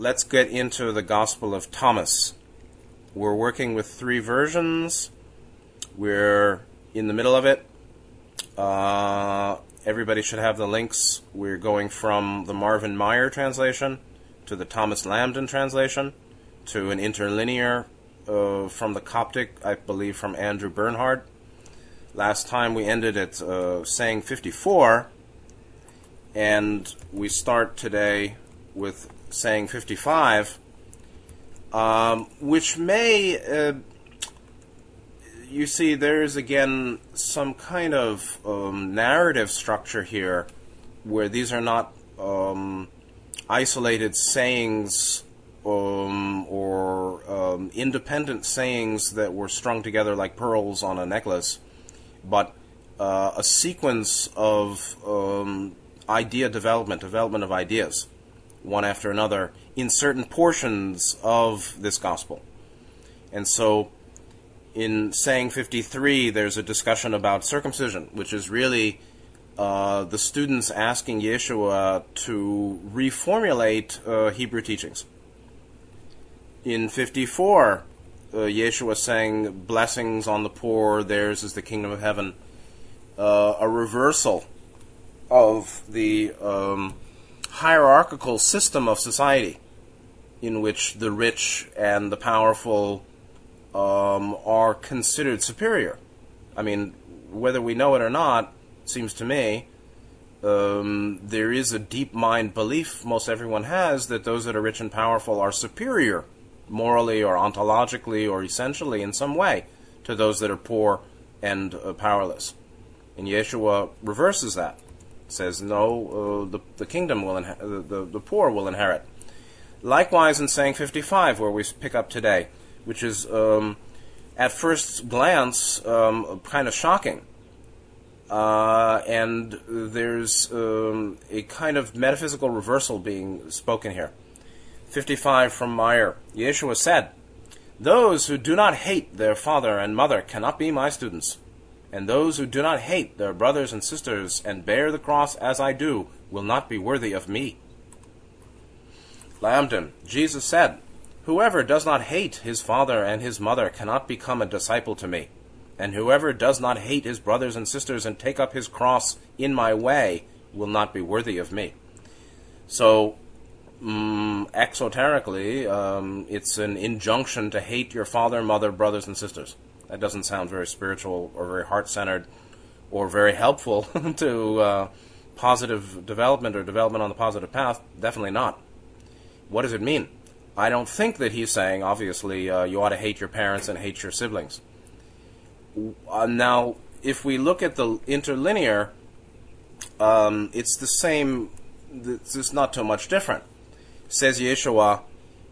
let's get into the Gospel of Thomas. We're working with three versions. We're in the middle of it. Uh, everybody should have the links. We're going from the Marvin Meyer translation to the Thomas Lambdin translation to an interlinear uh, from the Coptic, I believe, from Andrew Bernhard. Last time we ended at uh, saying 54, and we start today with saying 55, um, which may, uh, you see, there's again some kind of um, narrative structure here where these are not um, isolated sayings um, or um, independent sayings that were strung together like pearls on a necklace, but uh, a sequence of um, idea development, development of ideas, one after another, in certain portions of this gospel. And so, in saying 53, there's a discussion about circumcision, which is really uh, the students asking Yeshua to reformulate uh, Hebrew teachings in 54, uh, Yeshua saying, Blessings on the poor, theirs is the kingdom of heaven. Uh, a reversal of the um, hierarchical system of society in which the rich and the powerful um, are considered superior. I mean, whether we know it or not, seems to me, um, there is a deep mind belief most everyone has that those that are rich and powerful are superior morally or ontologically or essentially in some way to those that are poor and uh, powerless. And Yeshua reverses that. Says, no, uh, the, the kingdom will, inha- the, the, the poor will inherit. Likewise in saying 55, where we pick up today, which is um, at first glance um, kind of shocking. Uh, and there's um, a kind of metaphysical reversal being spoken here. 55 from Meyer. Yeshua said, Those who do not hate their father and mother cannot be my students. And those who do not hate their brothers and sisters and bear the cross as I do will not be worthy of me. Lambdin, Jesus said, Whoever does not hate his father and his mother cannot become a disciple to me. And whoever does not hate his brothers and sisters and take up his cross in my way will not be worthy of me. So mm, exoterically, um, it's an injunction to hate your father, mother, brothers, and sisters. That doesn't sound very spiritual or very heart centered or very helpful to uh, positive development or development on the positive path. Definitely not. What does it mean? I don't think that he's saying, obviously, uh, you ought to hate your parents and hate your siblings. Uh, now, if we look at the interlinear, um, it's the same. It's not too much different says Yeshua,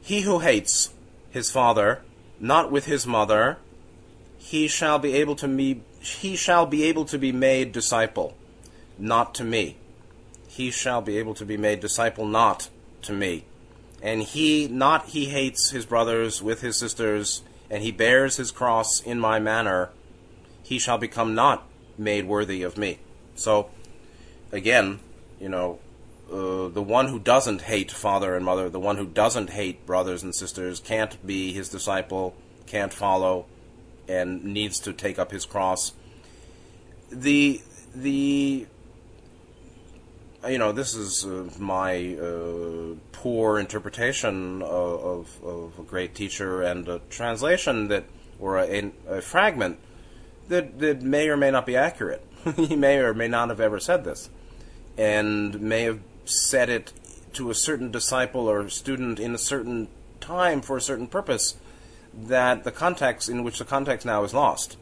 He who hates his father, not with his mother, he shall be able to me he shall be able to be made disciple, not to me. He shall be able to be made disciple not to me. And he not he hates his brothers with his sisters, and he bears his cross in my manner, he shall become not made worthy of me. So again, you know, uh, the one who doesn't hate father and mother, the one who doesn't hate brothers and sisters, can't be his disciple, can't follow, and needs to take up his cross. The the you know this is uh, my uh, poor interpretation of, of, of, a great teacher and a translation that or a, a fragment that that may or may not be accurate. he may or may not have ever said this, and may have said it to a certain disciple or student in a certain time for a certain purpose that the context in which the context now is lost.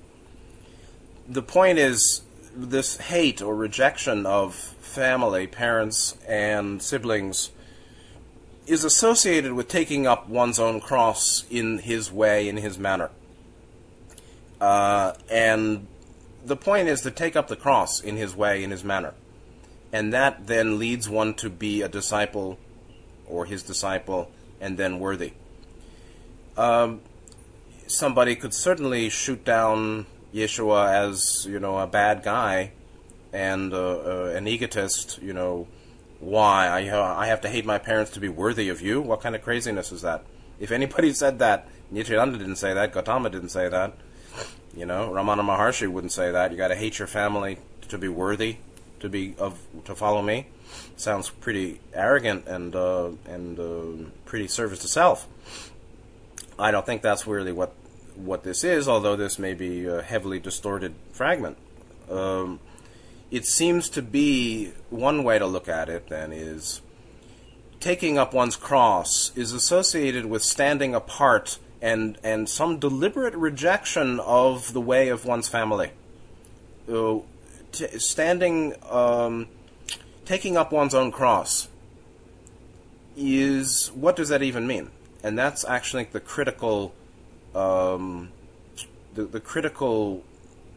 The point is this hate or rejection of family, parents, and siblings is associated with taking up one's own cross in his way, in his manner. Uh, and the point is to take up the cross in his way, in his manner and that then leads one to be a disciple or his disciple and then worthy. Um, somebody could certainly shoot down Yeshua as you know a bad guy and uh, uh, an egotist, you know, Why? I, uh, I have to hate my parents to be worthy of you? What kind of craziness is that? If anybody said that, Nityananda didn't say that, Gautama didn't say that. You know, Ramana Maharshi wouldn't say that. You got to hate your family to be worthy to be of to follow me. Sounds pretty arrogant and uh, and uh, pretty service to self. I don't think that's really what what this is, although this may be a heavily distorted fragment. Um, it seems to be one way to look at it. Then is taking up one's cross is associated with standing apart and and some deliberate rejection of the way of one's family. Uh, t- standing, um, taking up one's own cross is what does that even mean? And that's actually the critical, um, the, the critical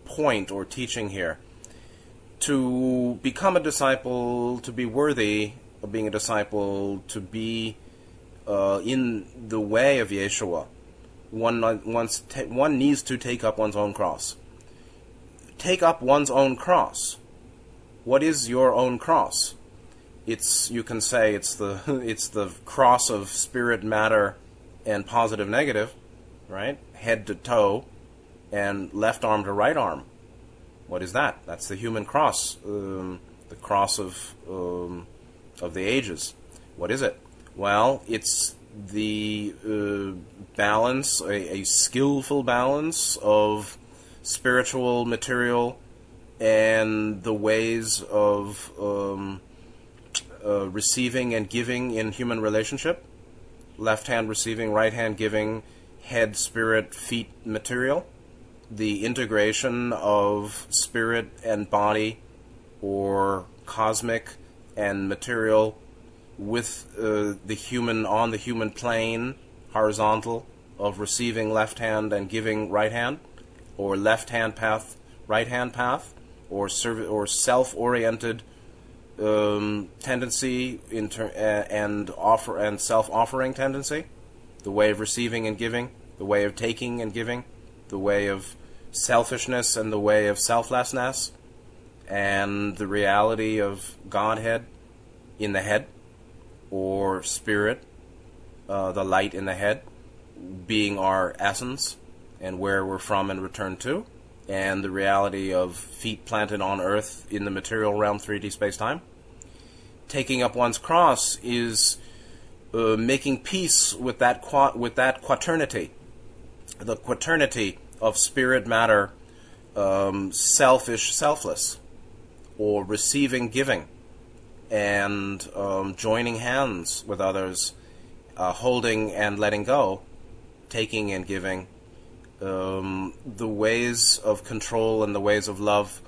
point or teaching here. To become a disciple, to be worthy of being a disciple, to be uh, in the way of Yeshua, one, ta- one needs to take up one's own cross take up one's own cross. What is your own cross? It's you can say it's the it's the cross of spirit, matter, and positive, negative, right? Head to toe, and left arm to right arm. What is that? That's the human cross, um, the cross of um, of the ages. What is it? Well, it's the uh, balance, a, a skillful balance of spiritual material and the ways of um, uh, receiving and giving in human relationship. Left hand receiving, right hand giving, head, spirit, feet material, the integration of spirit and body or cosmic and material with uh, the human on the human plane, horizontal, of receiving left hand and giving right hand or left hand path, right hand path, or serv- or self oriented um, tendency ter- uh, and offer and self offering tendency, the way of receiving and giving, the way of taking and giving, the way of selfishness and the way of selflessness, and the reality of Godhead in the head, or spirit, uh, the light in the head, being our essence, and where we're from and return to, and the reality of feet planted on earth in the material realm, 3D space time. Taking up one's cross is uh, making peace with that qua- with that quaternity, the quaternity of spirit, matter, um, selfish, selfless, or receiving, giving, and um, joining hands with others, uh, holding and letting go, taking and giving, um, the ways of control and the ways of love.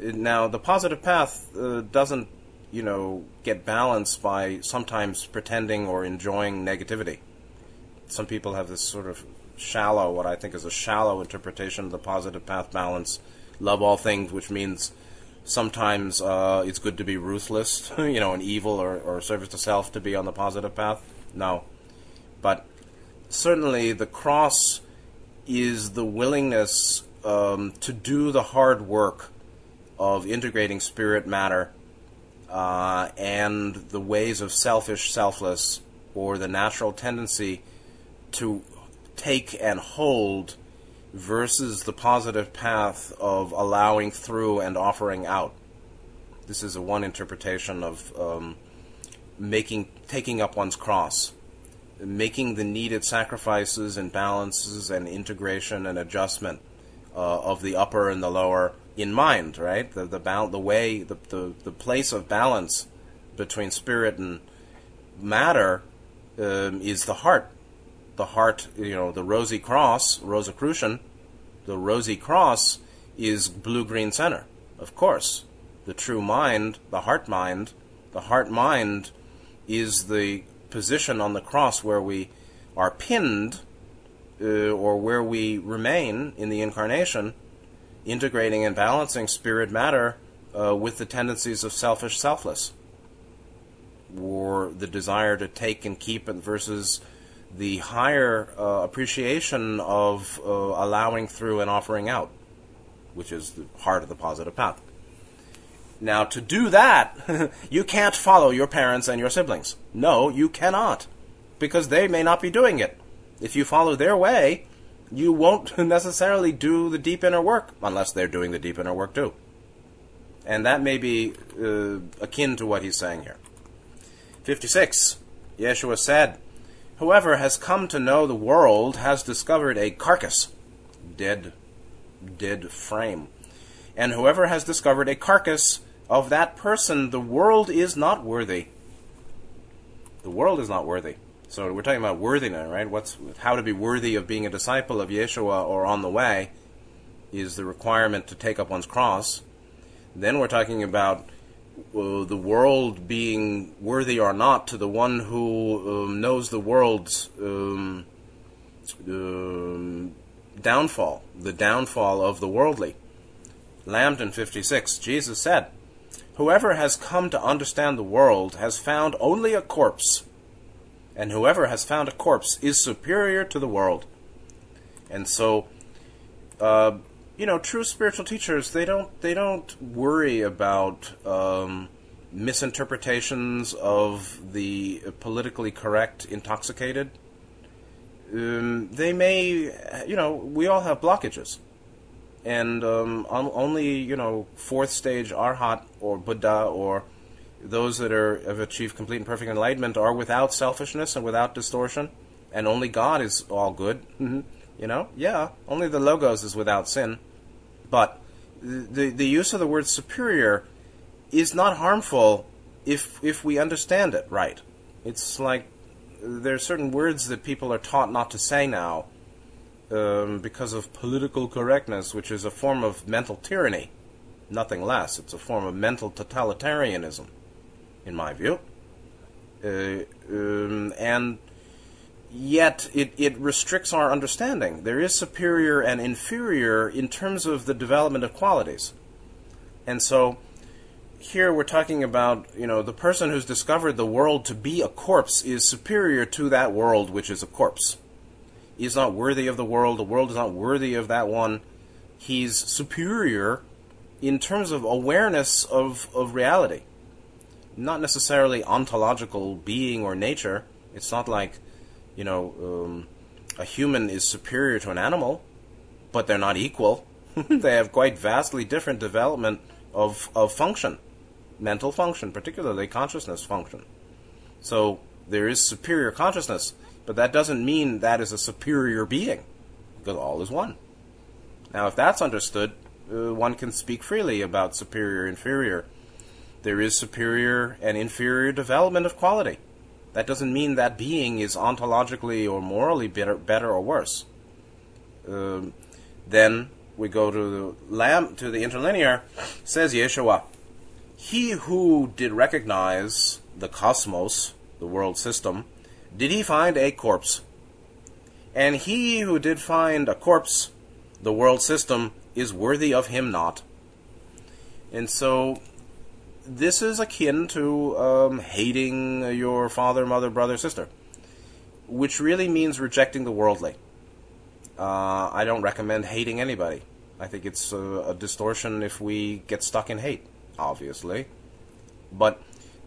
Now, the positive path uh, doesn't, you know, get balanced by sometimes pretending or enjoying negativity. Some people have this sort of shallow, what I think is a shallow interpretation of the positive path balance. Love all things, which means sometimes uh, it's good to be ruthless, you know, and evil or, or service to self to be on the positive path. No. But certainly the cross is the willingness um, to do the hard work of integrating spirit matter uh, and the ways of selfish, selfless, or the natural tendency to take and hold versus the positive path of allowing through and offering out. This is a one interpretation of um, making taking up one's cross making the needed sacrifices and balances and integration and adjustment uh, of the upper and the lower in mind, right? The the ba- the way the, the the place of balance between spirit and matter um, is the heart. The heart, you know, the rosy cross, Rosicrucian, the rosy cross is blue green center, of course. The true mind, the heart mind, the heart mind is the position on the cross where we are pinned uh, or where we remain in the incarnation, integrating and balancing spirit matter uh, with the tendencies of selfish selfless, or the desire to take and keep it versus the higher uh, appreciation of uh, allowing through and offering out, which is the heart of the positive path. Now, to do that, you can't follow your parents and your siblings. No, you cannot. Because they may not be doing it. If you follow their way, you won't necessarily do the deep inner work unless they're doing the deep inner work too. And that may be uh, akin to what he's saying here. 56. Yeshua said, Whoever has come to know the world has discovered a carcass, dead, dead frame. And whoever has discovered a carcass of that person, the world is not worthy. The world is not worthy. So we're talking about worthiness, right? What's how to be worthy of being a disciple of Yeshua or on the way is the requirement to take up one's cross. Then we're talking about uh, the world being worthy or not to the one who um, knows the world's um, um, downfall, the downfall of the worldly. Lambdin 56, Jesus said, Whoever has come to understand the world has found only a corpse and whoever has found a corpse is superior to the world. And so, uh, you know, true spiritual teachers they don't they don't worry about um, misinterpretations of the politically correct intoxicated. Um, they may, you know, we all have blockages, and um, only you know fourth stage arhat or Buddha or those that are have achieved complete and perfect enlightenment are without selfishness and without distortion, and only God is all good. Mm-hmm. You know, yeah, only the logos is without sin, but the the use of the word superior is not harmful if if we understand it right. It's like there are certain words that people are taught not to say now um, because of political correctness, which is a form of mental tyranny, nothing less. It's a form of mental totalitarianism in my view. Uh, um, and yet it, it restricts our understanding. There is superior and inferior in terms of the development of qualities. And so here we're talking about, you know, the person who's discovered the world to be a corpse is superior to that world which is a corpse. He's not worthy of the world, the world is not worthy of that one. He's superior in terms of awareness of, of reality not necessarily ontological being or nature. It's not like, you know, um, a human is superior to an animal, but they're not equal. they have quite vastly different development of, of function, mental function, particularly consciousness function. So there is superior consciousness, but that doesn't mean that is a superior being, because all is one. Now, if that's understood, uh, one can speak freely about superior, inferior, there is superior and inferior development of quality. That doesn't mean that being is ontologically or morally better, better or worse. Um, then we go to the lamb to the interlinear. Says Yeshua, he who did recognize the cosmos, the world system, did he find a corpse? And he who did find a corpse, the world system, is worthy of him not. And so this is akin to um, hating your father, mother, brother, sister, which really means rejecting the worldly. Uh, I don't recommend hating anybody. I think it's a, a distortion if we get stuck in hate, obviously. But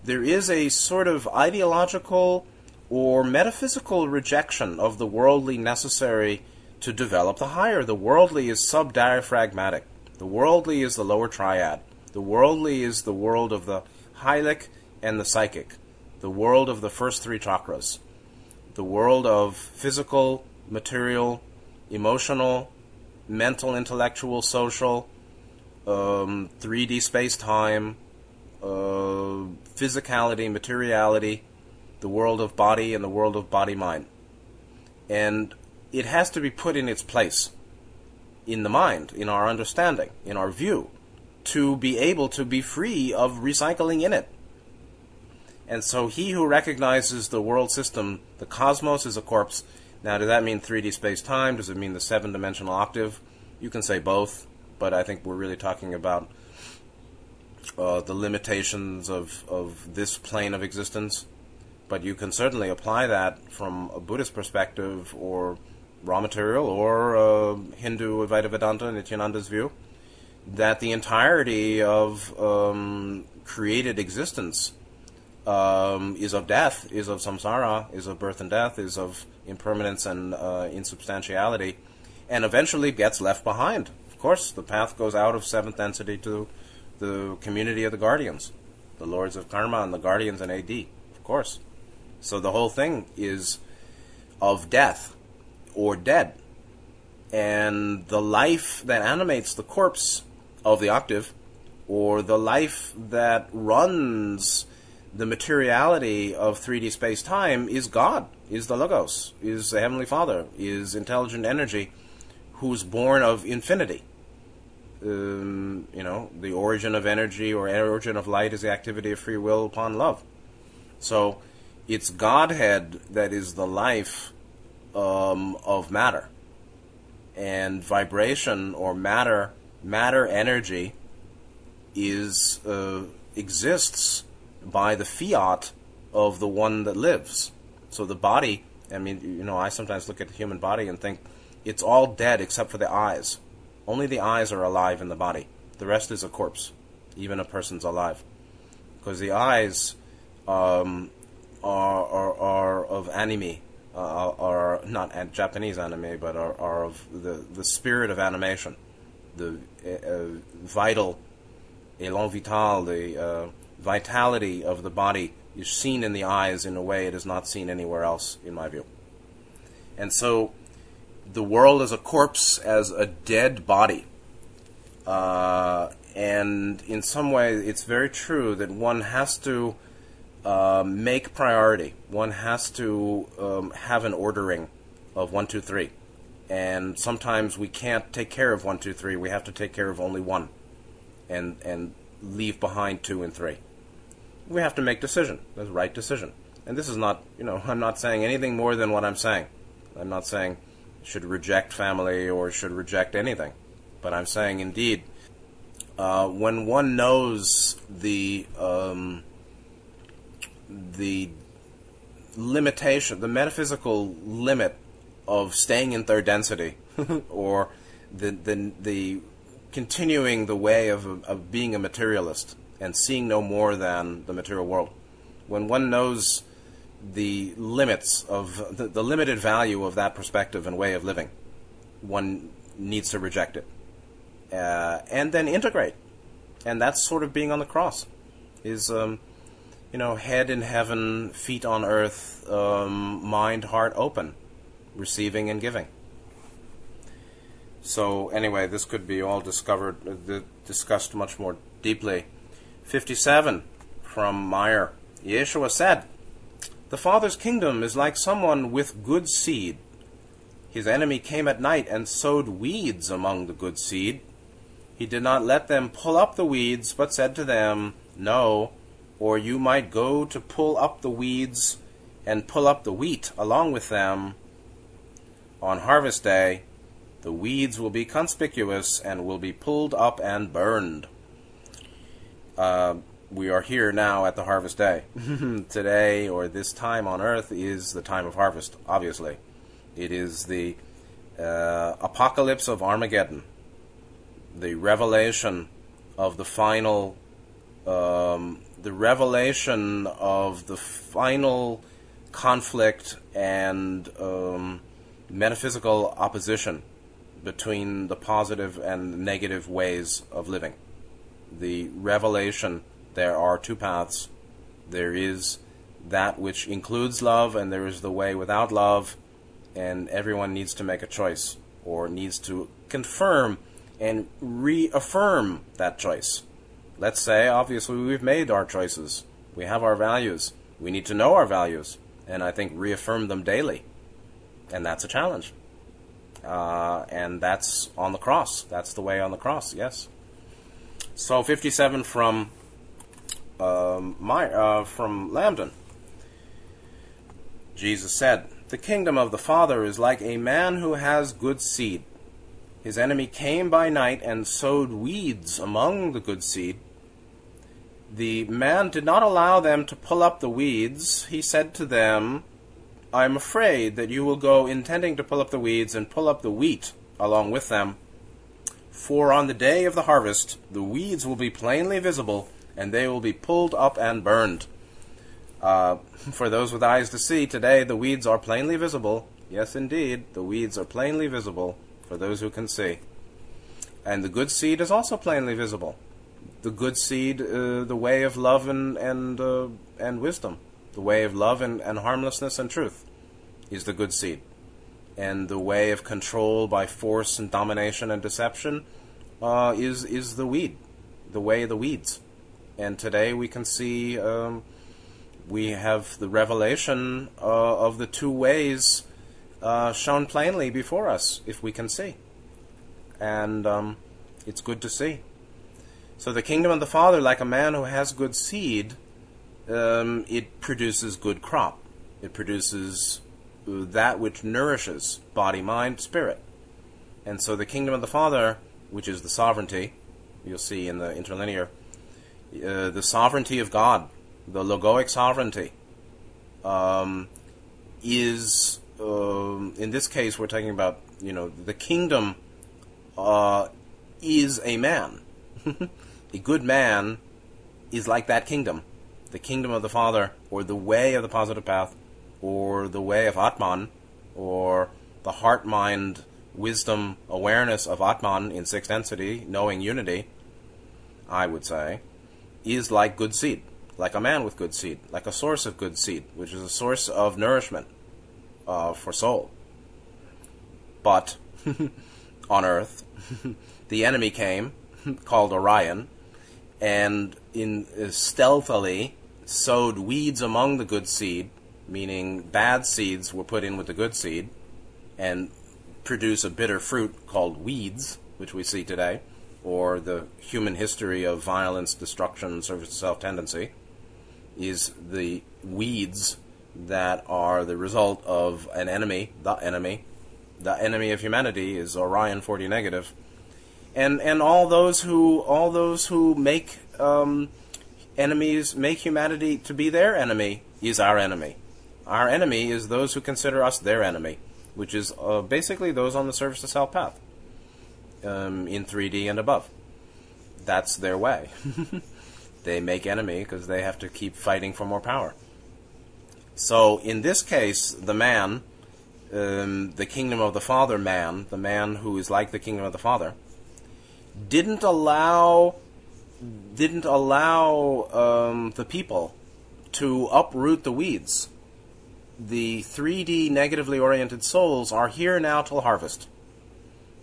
there is a sort of ideological or metaphysical rejection of the worldly necessary to develop the higher. The worldly is subdiaphragmatic. The worldly is the lower triad. The worldly is the world of the hylic and the psychic, the world of the first three chakras, the world of physical, material, emotional, mental, intellectual, social, um, 3D space time, uh, physicality, materiality, the world of body, and the world of body mind. And it has to be put in its place in the mind, in our understanding, in our view to be able to be free of recycling in it. And so he who recognizes the world system, the cosmos is a corpse. Now, does that mean 3D space time? Does it mean the seven dimensional octave? You can say both, but I think we're really talking about uh, the limitations of, of this plane of existence. But you can certainly apply that from a Buddhist perspective or raw material or uh, Hindu Advaita Vedanta Nityananda's view that the entirety of um, created existence um, is of death, is of samsara, is of birth and death, is of impermanence and uh, insubstantiality, and eventually gets left behind. Of course, the path goes out of seventh density to the community of the guardians, the lords of karma and the guardians in 8D. Of course. So the whole thing is of death or dead. And the life that animates the corpse of the octave, or the life that runs the materiality of 3D space time, is God, is the Logos, is the Heavenly Father, is intelligent energy who's born of infinity. Um, you know, the origin of energy or origin of light is the activity of free will upon love. So it's Godhead that is the life um, of matter. And vibration or matter, matter energy, is uh, exists by the fiat of the one that lives. So the body, I mean, you know, I sometimes look at the human body and think it's all dead except for the eyes. Only the eyes are alive in the body. The rest is a corpse, even a person's alive. Because the eyes um, are, are, are of anime, uh, are not Japanese anime, but are, are of the, the spirit of animation, the uh, vital, élan vital, the uh, vitality of the body is seen in the eyes in a way it is not seen anywhere else, in my view. And so the world as a corpse, as a dead body. Uh, and in some way, it's very true that one has to uh, make priority. One has to um, have an ordering of one, two, three. And sometimes we can't take care of one, two, three. We have to take care of only one, and and leave behind two and three. We have to make decision. The right decision. And this is not, you know, I'm not saying anything more than what I'm saying. I'm not saying should reject family or should reject anything. But I'm saying, indeed, uh, when one knows the um, the limitation, the metaphysical limit of staying in third density, or the, the the continuing the way of of being a materialist and seeing no more than the material world, when one knows the limits of the, the limited value of that perspective and way of living, one needs to reject it uh, and then integrate. And that's sort of being on the cross, is um, you know head in heaven, feet on earth, um, mind, heart open, receiving and giving. So anyway, this could be all discovered, uh, discussed much more deeply. Fifty-seven from Meyer. Yeshua said, the Father's kingdom is like someone with good seed. His enemy came at night and sowed weeds among the good seed. He did not let them pull up the weeds, but said to them, No, or you might go to pull up the weeds and pull up the wheat along with them. On harvest day, the weeds will be conspicuous and will be pulled up and burned. Uh, we are here now at the harvest day. Today, or this time on earth, is the time of harvest, obviously. It is the uh, apocalypse of Armageddon, the revelation of the final, um, the revelation of the final conflict and um, metaphysical opposition between the positive and negative ways of living. The revelation there are two paths. There is that which includes love, and there is the way without love, and everyone needs to make a choice or needs to confirm and reaffirm that choice. Let's say, obviously, we've made our choices. We have our values. We need to know our values, and I think reaffirm them daily. And that's a challenge. Uh, and that's on the cross. That's the way on the cross, yes. So, 57 from um, my, uh, from Lambdin. Jesus said, The kingdom of the Father is like a man who has good seed. His enemy came by night and sowed weeds among the good seed. The man did not allow them to pull up the weeds. He said to them, I am afraid that you will go intending to pull up the weeds and pull up the wheat along with them. For on the day of the harvest, the weeds will be plainly visible, and they will be pulled up and burned. Uh, for those with eyes to see, today the weeds are plainly visible. Yes, indeed, the weeds are plainly visible for those who can see. And the good seed is also plainly visible. The good seed, uh, the way of love and and uh, and wisdom, the way of love and, and harmlessness and truth, is the good seed and the way of control by force and domination and deception uh, is is the weed, the way of the weeds. And today we can see um, we have the revelation uh, of the two ways uh, shown plainly before us, if we can see. And um, it's good to see. So the kingdom of the Father, like a man who has good seed, um, it produces good crop. It produces that which nourishes body, mind, spirit. And so the kingdom of the Father, which is the sovereignty, you'll see in the interlinear, uh, the sovereignty of God, the logoic sovereignty, um, is, um, in this case, we're talking about, you know, the kingdom uh, is a man. a good man is like that kingdom. The kingdom of the Father, or the way of the positive path, or the way of Atman, or the heart mind wisdom awareness of Atman in sixth density, knowing unity, I would say, is like good seed, like a man with good seed, like a source of good seed, which is a source of nourishment uh, for soul. But on Earth, the enemy came, called Orion, and in uh, stealthily sowed weeds among the good seed meaning bad seeds were put in with the good seed and produce a bitter fruit called weeds, which we see today, or the human history of violence, destruction, self tendency, is the weeds that are the result of an enemy, the enemy. The enemy of humanity is Orion 4D negative. And and all those who all those who make um, enemies make humanity to be their enemy is our enemy. Our enemy is those who consider us their enemy, which is uh, basically those on the service to self path um, in 3D and above. That's their way. they make enemy because they have to keep fighting for more power. So in this case, the man, um, the kingdom of the Father man, the man who is like the kingdom of the Father, didn't allow didn't allow um, the people to uproot the weeds the 3D negatively oriented souls are here now till harvest.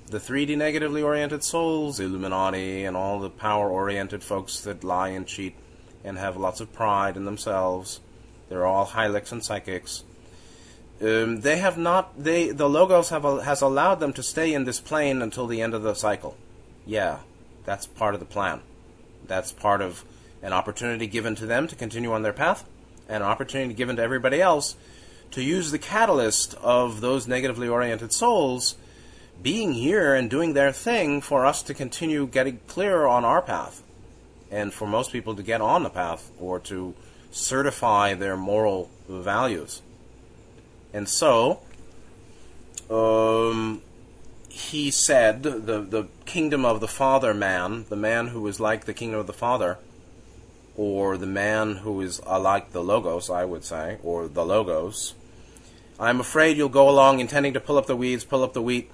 The 3D negatively oriented souls, Illuminati, and all the power oriented folks that lie and cheat and have lots of pride in themselves, they're all hylics and psychics. Um, they have not. They the logos have has allowed them to stay in this plane until the end of the cycle. Yeah, that's part of the plan. That's part of an opportunity given to them to continue on their path, and an opportunity given to everybody else to use the catalyst of those negatively oriented souls being here and doing their thing for us to continue getting clear on our path and for most people to get on the path or to certify their moral values. And so, um, he said, the, the kingdom of the Father man, the man who is like the kingdom of the Father, or the man who is uh, like the Logos, I would say, or the Logos, I'm afraid you'll go along intending to pull up the weeds, pull up the wheat.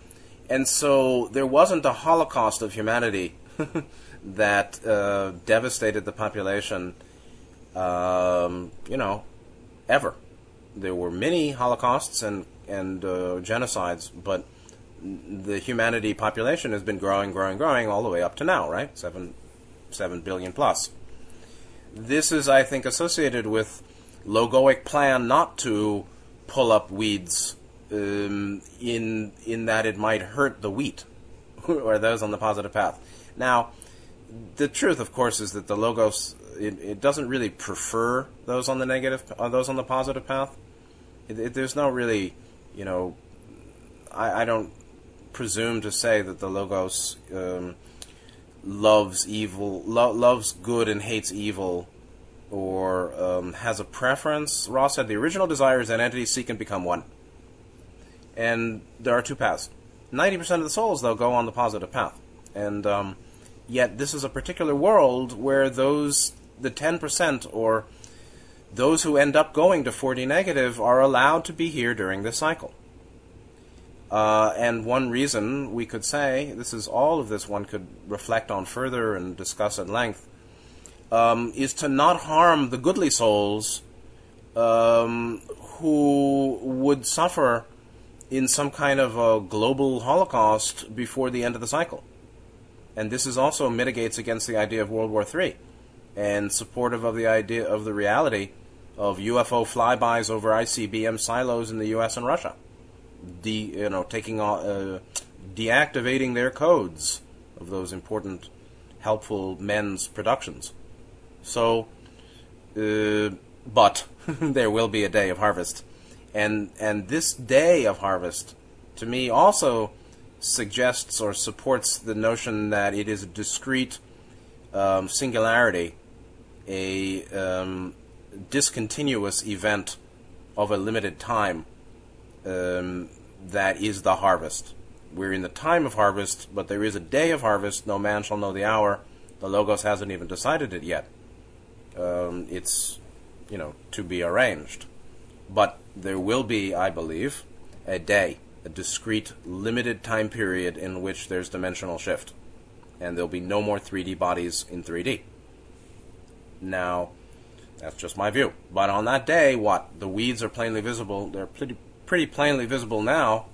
And so there wasn't a holocaust of humanity that uh, devastated the population, um, you know, ever. There were many holocausts and, and uh, genocides, but the humanity population has been growing, growing, growing all the way up to now, right? Seven, seven billion plus. This is, I think, associated with logoic plan not to pull up weeds um, in in that it might hurt the wheat or those on the positive path. Now, the truth, of course, is that the logos it, it doesn't really prefer those on the negative, uh, those on the positive path. It, it, there's no really, you know, I, I, don't presume to say that the logos um, loves evil, lo- loves good and hates evil or um, has a preference. Ross said the original desire is that entities seek and become one. And there are two paths. 90% of the souls, though, go on the positive path. And um, yet, this is a particular world where those, the 10% or those who end up going to 4D negative are allowed to be here during this cycle. Uh, and one reason we could say, this is all of this one could reflect on further and discuss at length, um, is to not harm the goodly souls um, who would suffer in some kind of a global holocaust before the end of the cycle. And this is also mitigates against the idea of World War III and supportive of the idea of the reality of UFO flybys over ICBM silos in the U.S. and Russia, de, you know, taking uh, deactivating their codes of those important, helpful men's productions. So, uh, but there will be a day of harvest, and and this day of harvest, to me, also suggests or supports the notion that it is a discrete um, singularity, a um, discontinuous event of a limited time um, that is the harvest. We're in the time of harvest, but there is a day of harvest. No man shall know the hour. The Logos hasn't even decided it yet. Um, it's, you know, to be arranged. But there will be, I believe, a day, a discrete, limited time period in which there's dimensional shift. And there'll be no more 3D bodies in 3D. Now, that's just my view. But on that day, what? The weeds are plainly visible. They're pretty, pretty plainly visible now,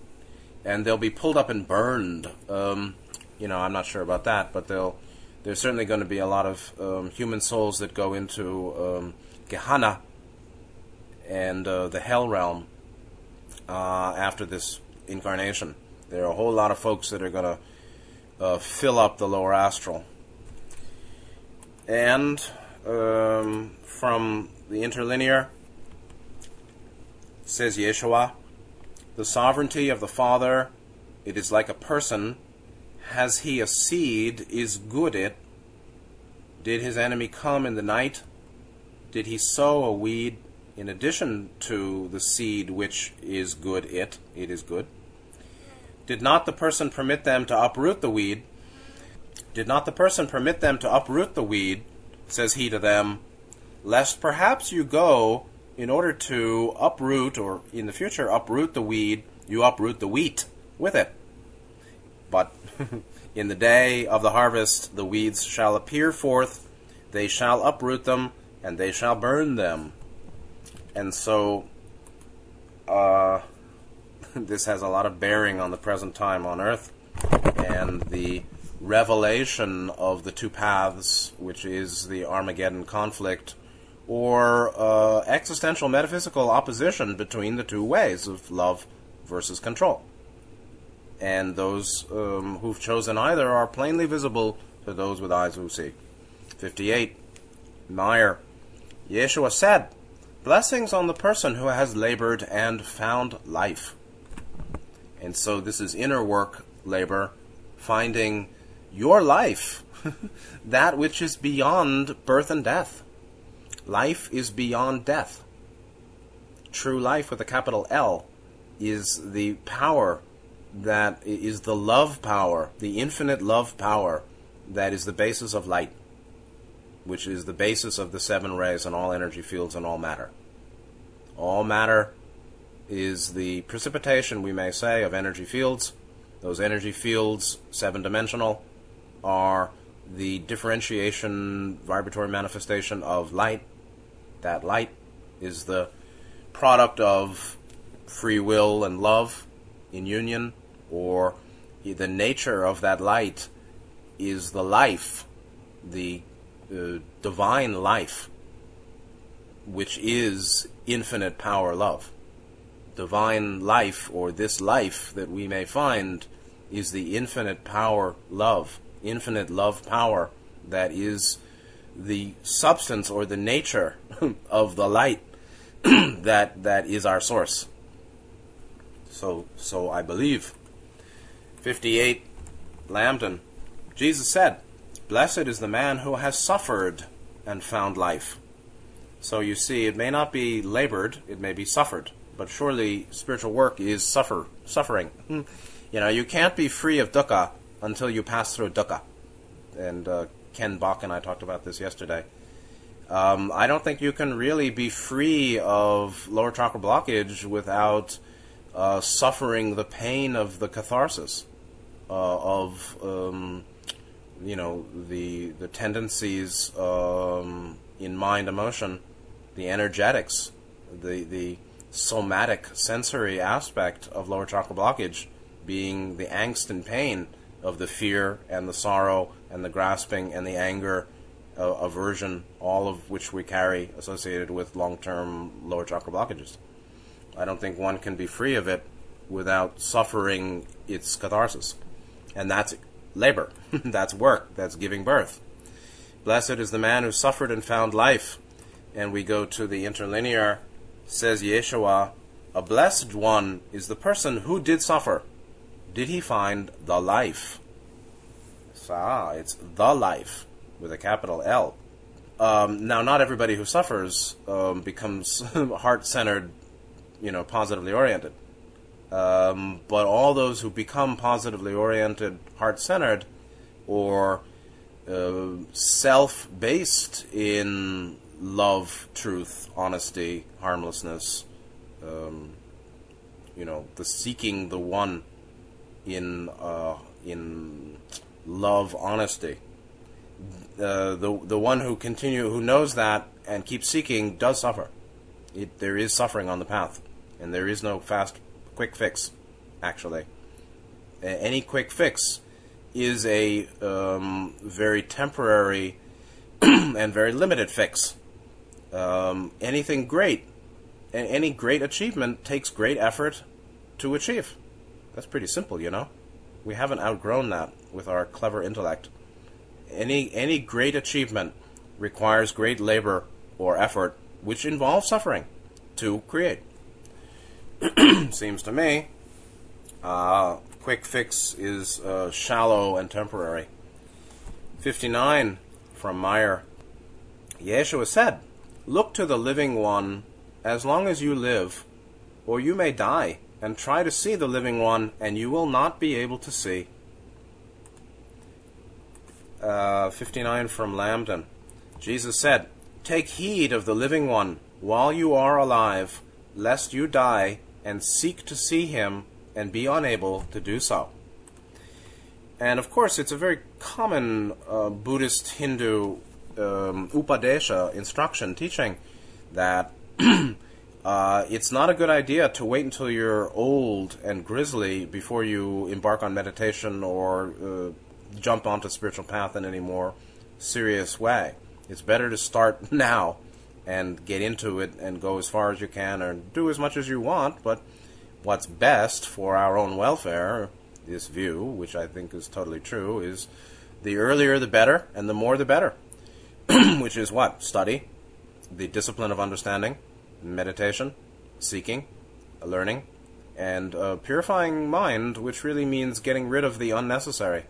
and they'll be pulled up and burned. Um, you know, I'm not sure about that, but they'll. There's certainly going to be a lot of um, human souls that go into um, Gehenna and uh, the Hell realm uh, after this incarnation. There are a whole lot of folks that are going to uh, fill up the lower astral. And um, from the interlinear says Yeshua, the sovereignty of the Father, it is like a person. Has he a seed, is good it. Did his enemy come in the night? Did he sow a weed in addition to the seed which is good it? It is good. Did not the person permit them to uproot the weed? Did not the person permit them to uproot the weed? Says he to them, lest perhaps you go in order to uproot, or in the future, uproot the weed, you uproot the wheat with it. But in the day of the harvest, the weeds shall appear forth, they shall uproot them, and they shall burn them. And so, uh, this has a lot of bearing on the present time on earth and the revelation of the two paths, which is the Armageddon conflict or uh, existential metaphysical opposition between the two ways of love versus control. And those um, who've chosen either are plainly visible to those with eyes who see. 58. Meyer. Yeshua said, Blessings on the person who has labored and found life. And so this is inner work labor, finding your life, that which is beyond birth and death. Life is beyond death. True life with a capital L is the power that is the love power, the infinite love power that is the basis of light, which is the basis of the seven rays and all energy fields and all matter. All matter is the precipitation, we may say, of energy fields. Those energy fields, seven dimensional, are the differentiation vibratory manifestation of light that light is the product of free will and love in union, or the nature of that light is the life, the uh, divine life, which is infinite power love. Divine life, or this life that we may find, is the infinite power love, infinite love power that is the substance or the nature of the light that that is our source. So so I believe. 58 Lambdin. Jesus said, "Blessed is the man who has suffered and found life." So you see, it may not be labored, it may be suffered, but surely spiritual work is suffer suffering. you know, you can't be free of dukkha until you pass through dukkha. And uh, Ken Bach and I talked about this yesterday. Um, I don't think you can really be free of lower chakra blockage without uh, suffering the pain of the catharsis uh, of um, you know the the tendencies um, in mind emotion, the energetics, the the somatic sensory aspect of lower chakra blockage being the angst and pain of the fear and the sorrow and the grasping and the anger, uh, aversion, all of which we carry associated with long-term lower chakra blockages. I don't think one can be free of it without suffering its catharsis. And that's labor. that's work. That's giving birth. Blessed is the man who suffered and found life. And we go to the interlinear, says Yeshua, a blessed one is the person who did suffer. Did he find the life? Ah, it's the life with a capital L. Um, now, not everybody who suffers um, becomes heart centered, you know, positively oriented. Um, but all those who become positively oriented, heart centered, or uh, self based in love, truth, honesty, harmlessness, um, you know, the seeking the one in uh, in love, honesty. Uh, the the one who continue who knows that and keeps seeking does suffer. It, there is suffering on the path, and there is no fast quick fix, actually. any quick fix is a um, very temporary and very limited fix. Um, anything great, any great achievement takes great effort to achieve. That's pretty simple, you know. We haven't outgrown that with our clever intellect. Any any great achievement requires great labor or effort, which involves suffering, to create. seems to me, uh, quick fix is uh, shallow and temporary. 59 from Meyer. Yeshua said, Look to the living one as long as you live, or you may die, and try to see the living one, and you will not be able to see. Uh, 59 from Lambdin. Jesus said, Take heed of the living one while you are alive, lest you die and seek to see him and be unable to do so. And of course, it's a very common uh, Buddhist Hindu um, Upadesha instruction teaching that uh, it's not a good idea to wait until you're old and grizzly before you embark on meditation or uh, jump onto spiritual path in any more serious way. It's better to start now and get into it and go as far as you can or do as much as you want, but what's best for our own welfare, this view, which I think is totally true, is the earlier the better and the more the better. which is what? Study, the discipline of understanding, meditation, seeking, learning, and a purifying mind, which really means getting rid of the unnecessary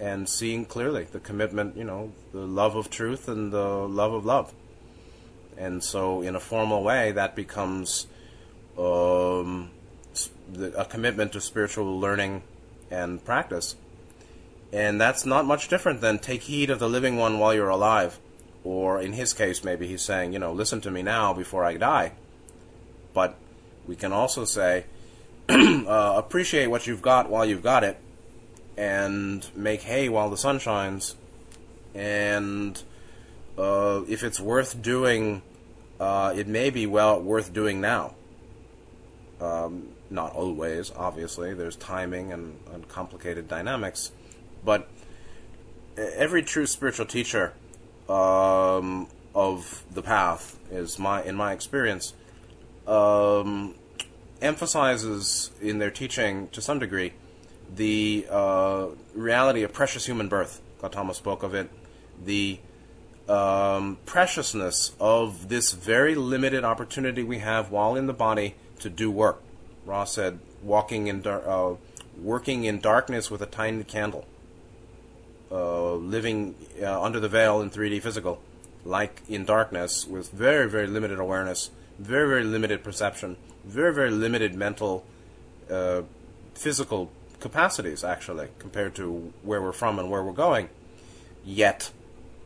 and seeing clearly the commitment, you know, the love of truth and the love of love. And so, in a formal way, that becomes um, a commitment to spiritual learning and practice. And that's not much different than take heed of the living one while you're alive. Or in his case, maybe he's saying, you know, listen to me now before I die. But we can also say, uh, appreciate what you've got while you've got it, and make hay while the sun shines. And uh, if it's worth doing, uh, it may be well worth doing now. Um, not always, obviously. There's timing and, and, complicated dynamics, but every true spiritual teacher um, of the path is my, in my experience, um, emphasizes in their teaching to some degree the uh, reality of precious human birth. Gautama spoke of it. The um, preciousness of this very limited opportunity we have while in the body to do work. Ra said, walking in dar- uh, working in darkness with a tiny candle, uh, living uh, under the veil in 3D physical, like in darkness with very very limited awareness, very very limited perception, very very limited mental, uh, physical capacities, actually, compared to where we're from and where we're going. Yet,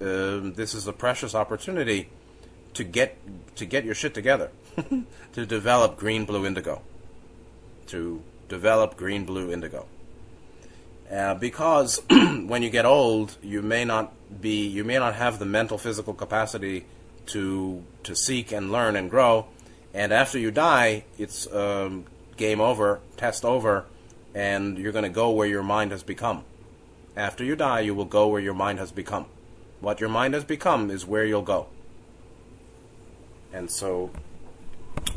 um, this is a precious opportunity to get to get your shit together, to develop green, blue, indigo, to develop green, blue, indigo. Uh, because when you get old, you may not be, you may not have the mental, physical capacity to to seek and learn and grow. And after you die, it's um, game over, test over, and you're going to go where your mind has become. After you die, you will go where your mind has become. What your mind has become is where you'll go. And so,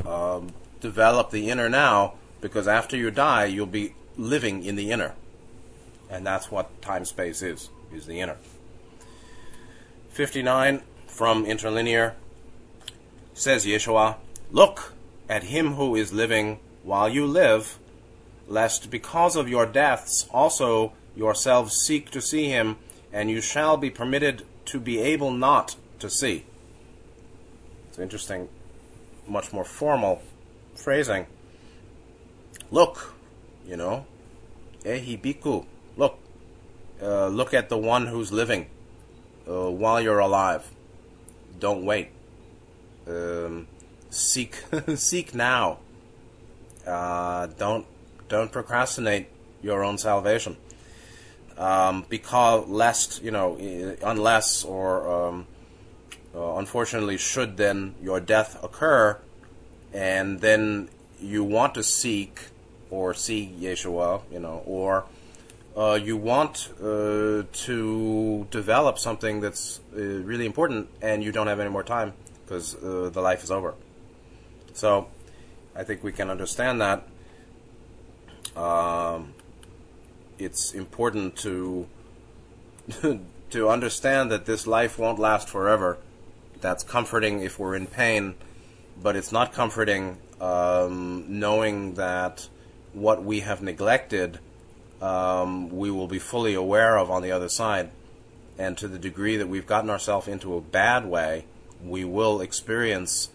um, develop the inner now, because after you die, you'll be living in the inner. And that's what time space is, is the inner. 59 from Interlinear says Yeshua, Look at him who is living while you live, lest because of your deaths also yourselves seek to see him, and you shall be permitted to be able not to see. It's interesting, much more formal phrasing. Look, you know, ehi bhikkhu, look, uh, look at the one who's living uh, while you're alive. Don't wait. Um, seek, seek now. Uh, don't don't procrastinate your own salvation. Um, because lest you know, unless or um, uh, unfortunately, should then your death occur, and then you want to seek or see Yeshua, you know, or uh, you want uh, to develop something that's uh, really important, and you don't have any more time because uh, the life is over. So, I think we can understand that. Um, it's important to to understand that this life won't last forever. That's comforting if we're in pain, but it's not comforting um, knowing that what we have neglected, um, we will be fully aware of on the other side. And to the degree that we've gotten ourselves into a bad way, we will experience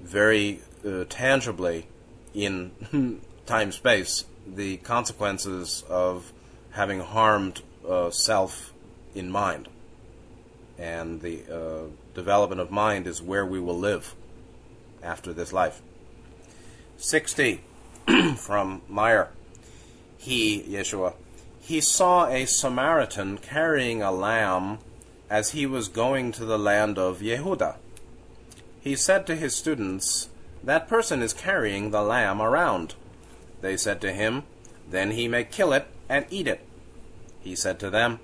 very uh, tangibly in time space the consequences of having harmed uh, self in mind. And the uh, development of mind is where we will live after this life. 60 from Meyer. He, Yeshua, he saw a Samaritan carrying a lamb as he was going to the land of Yehuda. He said to his students, That person is carrying the lamb around. They said to him, Then he may kill it and eat it. He said to them,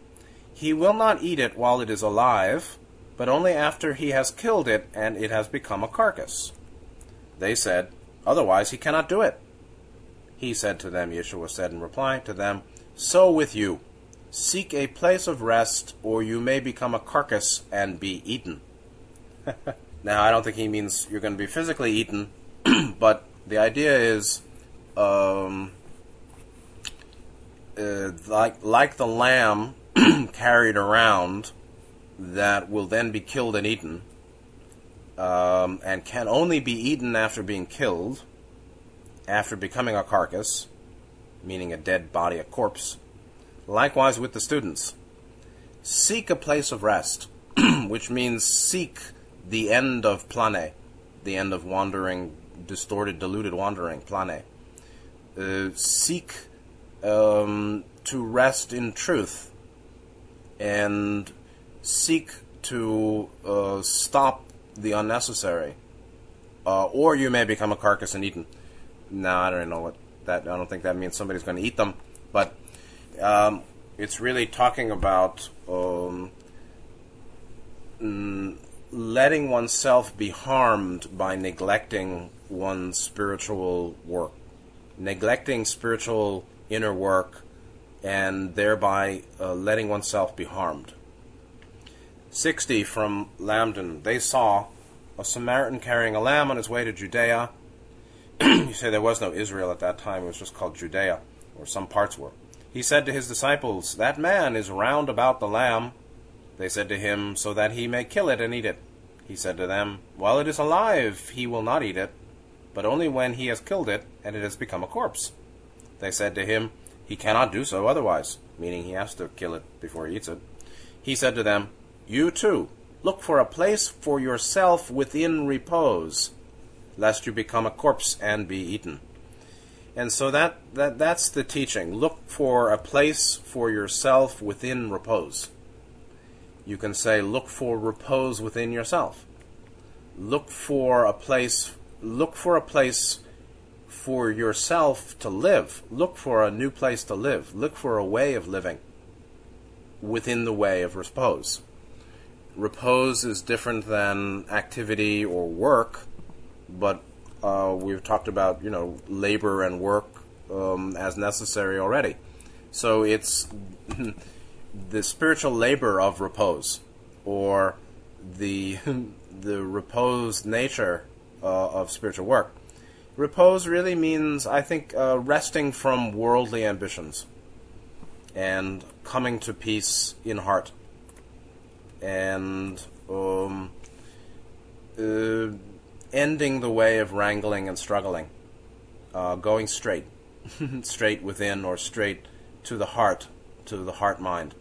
He will not eat it while it is alive, but only after he has killed it and it has become a carcass. They said, Otherwise he cannot do it. He said to them, Yeshua said in reply to them, So with you. Seek a place of rest, or you may become a carcass and be eaten. now, I don't think he means you're going to be physically eaten, but the idea is um, uh, like like the lamb carried around that will then be killed and eaten, um, and can only be eaten after being killed, after becoming a carcass, meaning a dead body, a corpse. Likewise with the students, seek a place of rest, which means seek the end of plane, the end of wandering, distorted, deluded wandering, plane. Uh, seek um, to rest in truth and seek to uh, stop the unnecessary, uh, or you may become a carcass and eaten. No, I don't know what that. I don't think that means somebody's going to eat them, but um, it's really talking about um, letting oneself be harmed by neglecting one's spiritual work neglecting spiritual inner work and thereby uh, letting oneself be harmed. 60 from Lambdin. They saw a Samaritan carrying a lamb on his way to Judea. you say there was no Israel at that time, it was just called Judea, or some parts were. He said to his disciples, That man is round about the lamb. They said to him, So that he may kill it and eat it. He said to them, While it is alive, he will not eat it but only when he has killed it and it has become a corpse. They said to him, He cannot do so otherwise, meaning he has to kill it before he eats it. He said to them, You too, look for a place for yourself within repose, lest you become a corpse and be eaten. And so that, that that's the teaching. Look for a place for yourself within repose. You can say, look for repose within yourself. Look for a place look for a place for yourself to live. Look for a new place to live. Look for a way of living within the way of repose. Repose is different than activity or work, but uh, we've talked about you know labor and work um, as necessary already. So it's the spiritual labor of repose, or the the reposed nature uh, of spiritual work. Repose really means, I think, uh, resting from worldly ambitions and coming to peace in heart and um, uh, ending the way of wrangling and struggling, uh, going straight, straight within or straight to the heart, to the heart mind,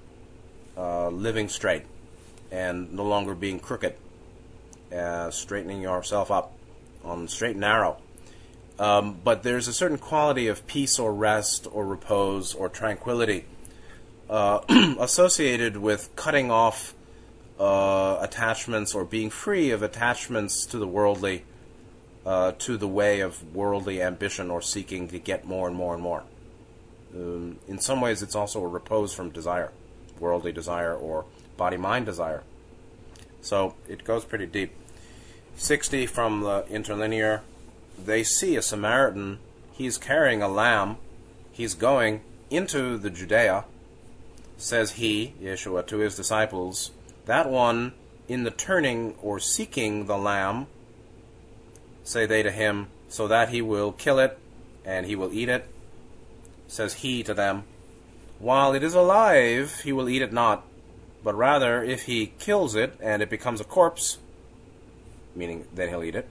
uh, living straight and no longer being crooked, uh, straightening yourself up on straight and narrow. Um, but there's a certain quality of peace or rest or repose or tranquility uh, associated with cutting off uh, attachments or being free of attachments to the worldly, uh, to the way of worldly ambition or seeking to get more and more and more. Um, in some ways, it's also a repose from desire, worldly desire or body mind desire. So it goes pretty deep. 60 from the interlinear, they see a Samaritan. He's carrying a lamb. He's going into the Judea, says he, Yeshua, to his disciples. That one, in the turning or seeking the lamb, say they to him, so that he will kill it and he will eat it. Says he to them, While it is alive, he will eat it not, but rather, if he kills it and it becomes a corpse, meaning then he'll eat it.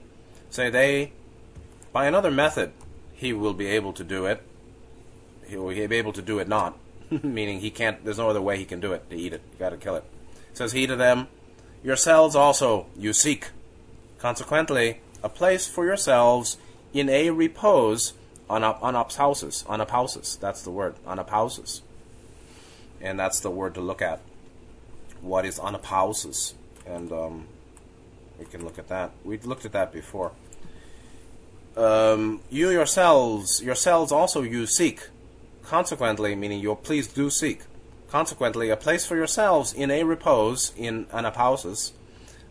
Say they, by another method, he will be able to do it. He will be able to do it not, meaning he can't. There's no other way he can do it to eat it. You got to kill it. Says he to them, yourselves also you seek. Consequently, a place for yourselves in a repose on anapausis. Anapausis. That's the word. Anapausis. And that's the word to look at. What is anapausis? And um, we can look at that. We've looked at that before. Um, you yourselves, yourselves also you seek. Consequently, meaning you please do seek. Consequently, a place for yourselves in a repose, in anapausis,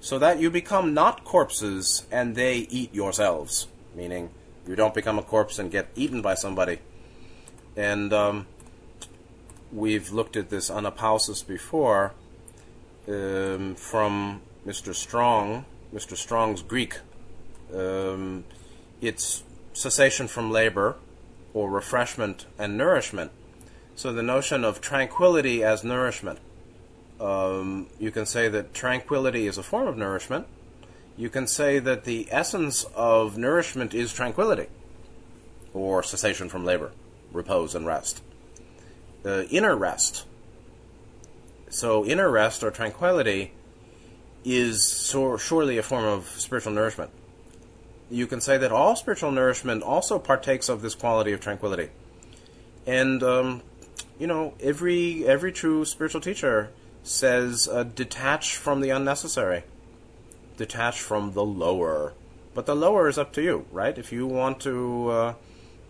so that you become not corpses and they eat yourselves. Meaning, you don't become a corpse and get eaten by somebody. And um, we've looked at this anapausis before um, from Mr. Strong Mr. Strong's Greek, um, it's cessation from labor or refreshment and nourishment. So the notion of tranquility as nourishment. Um, you can say that tranquility is a form of nourishment. You can say that the essence of nourishment is tranquility or cessation from labor, repose and rest. Inner rest. So, inner rest or tranquility is surely a form of spiritual nourishment. You can say that all spiritual nourishment also partakes of this quality of tranquility. And, um, you know, every, every true spiritual teacher says uh, detach from the unnecessary, detach from the lower. But the lower is up to you, right? If you want to, uh,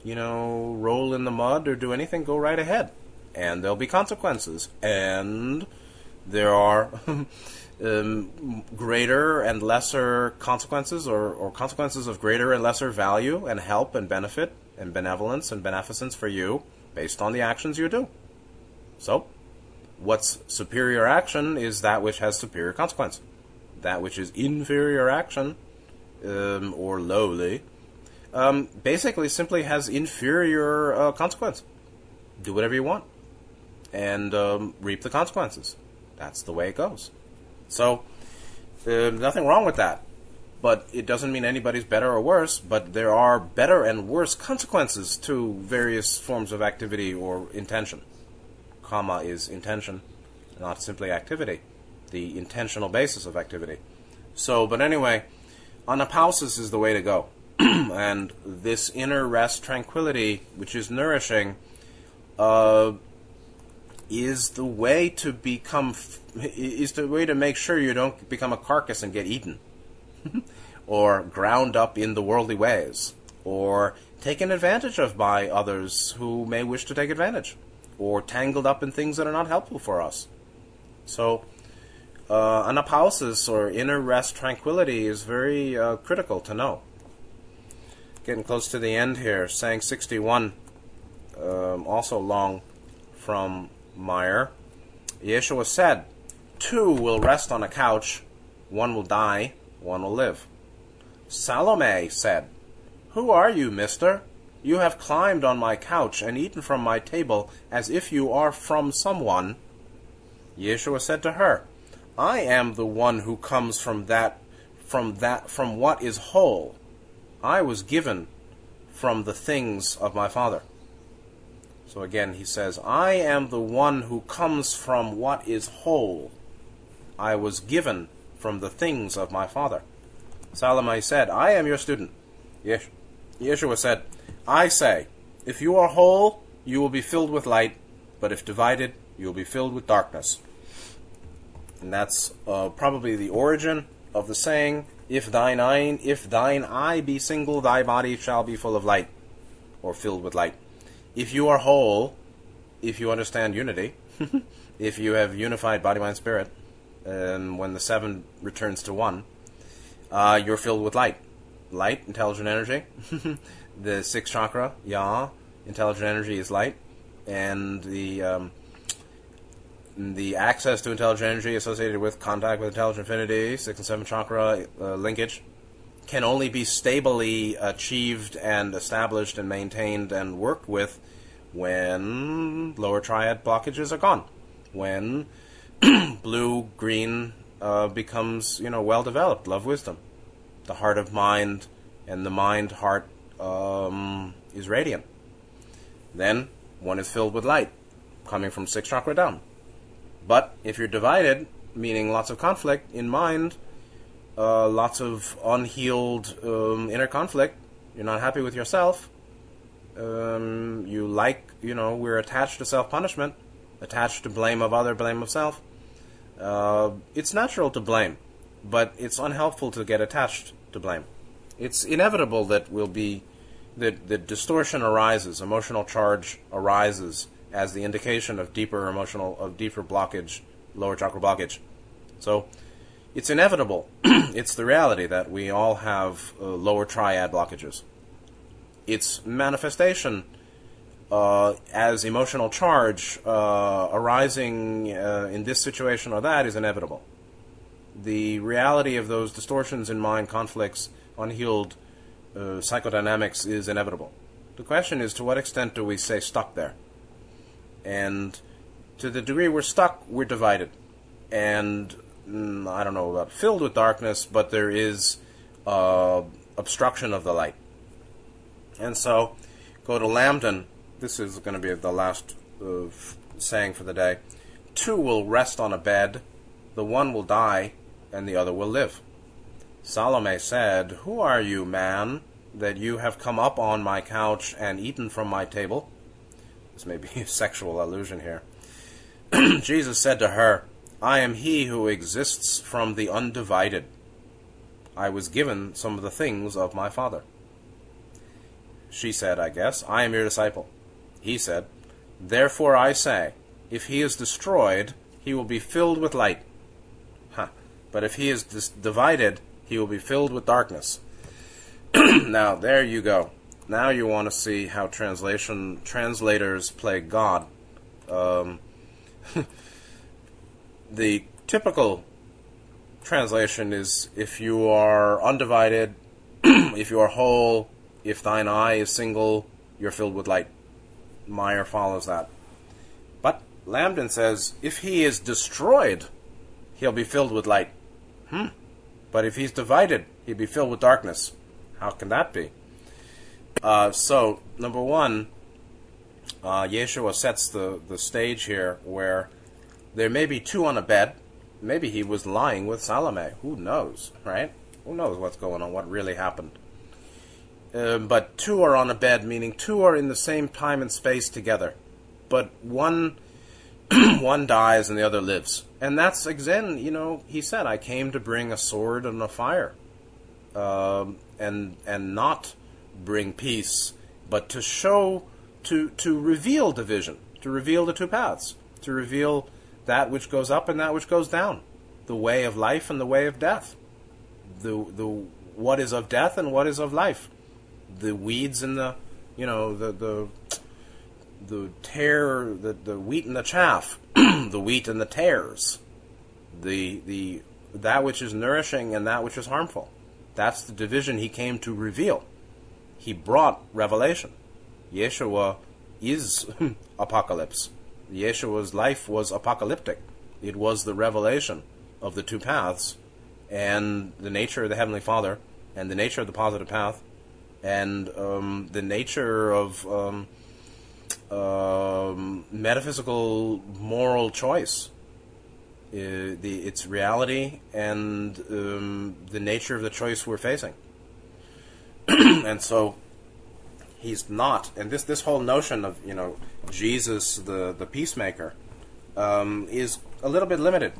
you know, roll in the mud or do anything, go right ahead. And there'll be consequences. And there are um, greater and lesser consequences or, or consequences of greater and lesser value and help and benefit and benevolence and beneficence for you based on the actions you do. So, what's superior action is that which has superior consequence. That which is inferior action um, or lowly um, basically simply has inferior uh, consequence. Do whatever you want and um, reap the consequences. That's the way it goes. So, uh, nothing wrong with that. but it doesn't mean anybody's better or worse, but there are better and worse consequences to various forms of activity or intention. Karma is intention, not simply activity, the intentional basis of activity. So, but anyway, anapausis is the way to go. and this inner rest, tranquility, which is nourishing, uh, is the way to become, f- is the way to make sure you don't become a carcass and get eaten. or ground up in the worldly ways, or taken advantage of by others who may wish to take advantage, or tangled up in things that are not helpful for us. So, uh, anapausis or inner rest tranquility is very uh, critical to know. Getting close to the end here, saying 61, um, also long from Meyer. Yeshua said, Two will rest on a couch, one will die, one will live. Salome said, Who are you, mister? You have climbed on my couch and eaten from my table as if you are from someone. Yeshua said to her, I am the one who comes from that from that from what is whole. I was given from the things of my Father. So again he says, I am the one who comes from what is whole. I was given from the things of my Father. Salome said, I am your student. Yes. Yeshua said, I say, if you are whole, you will be filled with light, but if divided, you will be filled with darkness. And that's uh, probably the origin of the saying, if thine eye, if thine eye be single, thy body shall be full of light, or filled with light. If you are whole, if you understand unity, if you have unified body, mind, spirit, and when the seven returns to one, uh, you're filled with light. Light, intelligent energy. the sixth chakra, Ya, intelligent energy is light, and the um, the access to intelligent energy associated with contact with intelligent infinity, sixth and seventh chakra uh, linkage, can only be stably achieved and established and maintained and worked with when lower triad blockages are gone. When blue, green, uh, becomes you know well developed. Love, wisdom, the heart of mind, and the mind heart um, is radiant. Then one is filled with light, coming from sixth chakra down. But if you're divided, meaning lots of conflict in mind, uh, lots of unhealed um, inner conflict, you're not happy with yourself. Um, you like, you know, we're attached to self punishment, attached to blame of other, blame of self uh, it's natural to blame, but it's unhelpful to get attached to blame. It's inevitable that we'll be that the distortion arises, emotional charge arises as the indication of deeper emotional of deeper blockage, lower chakra blockage. So it's inevitable. it's the reality that we all have uh, lower triad blockages. Its manifestation uh, as emotional charge uh, arising uh, in this situation or that is inevitable. The reality of those distortions in mind, conflicts, unhealed uh, psychodynamics is inevitable. The question is to what extent do we stay stuck there? And to the degree we're stuck, we're divided. And mm, I don't know about filled with darkness, but there is uh, obstruction of the light. And so, go to Lambdin this is going to be the last uh, saying for the day. Two will rest on a bed, the one will die, and the other will live. Salome said, Who are you, man, that you have come up on my couch and eaten from my table? This may be a sexual allusion here. Jesus said to her, I am he who exists from the undivided. I was given some of the things of my Father. She said, I guess, I am your disciple. He said, Therefore I say, if he is destroyed, he will be filled with light. Huh. But if he is dis- divided, he will be filled with darkness. now, there you go. Now you want to see how translation translators play God. Um, the typical translation is if you are undivided, if you are whole, if thine eye is single, you're filled with light. Meyer follows that. But Lambdin says if he is destroyed, he'll be filled with light. Hmm. But if he's divided, He'd be filled with darkness. How can that be? Uh, so, number one, uh, Yeshua sets the, the stage here where there may be two on a bed. Maybe he was lying with Salome. Who knows, right? Who knows what's going on, what really happened. Uh, but two are on a bed, meaning two are in the same time and space together. But one one dies and the other lives. And that's again, you know, he said, "I came to bring a sword and a fire, um, and and not bring peace, but to show, to to reveal division, to reveal the two paths, to reveal that which goes up and that which goes down, the way of life and the way of death, the the what is of death and what is of life, the weeds and the, you know, the the the tear, the, the wheat and the chaff, the wheat and the tares, the the that which is nourishing and that which is harmful. That's the division he came to reveal. He brought revelation. Yeshua is apocalypse. Yeshua's life was apocalyptic. It was the revelation of the two paths and the nature of the Heavenly Father and the nature of the positive path and um, the nature of um, um, metaphysical moral choice. Uh, the, its reality and um, the nature of the choice we're facing. and so he's not. And this this whole notion of you know Jesus the the peacemaker um, is a little bit limited.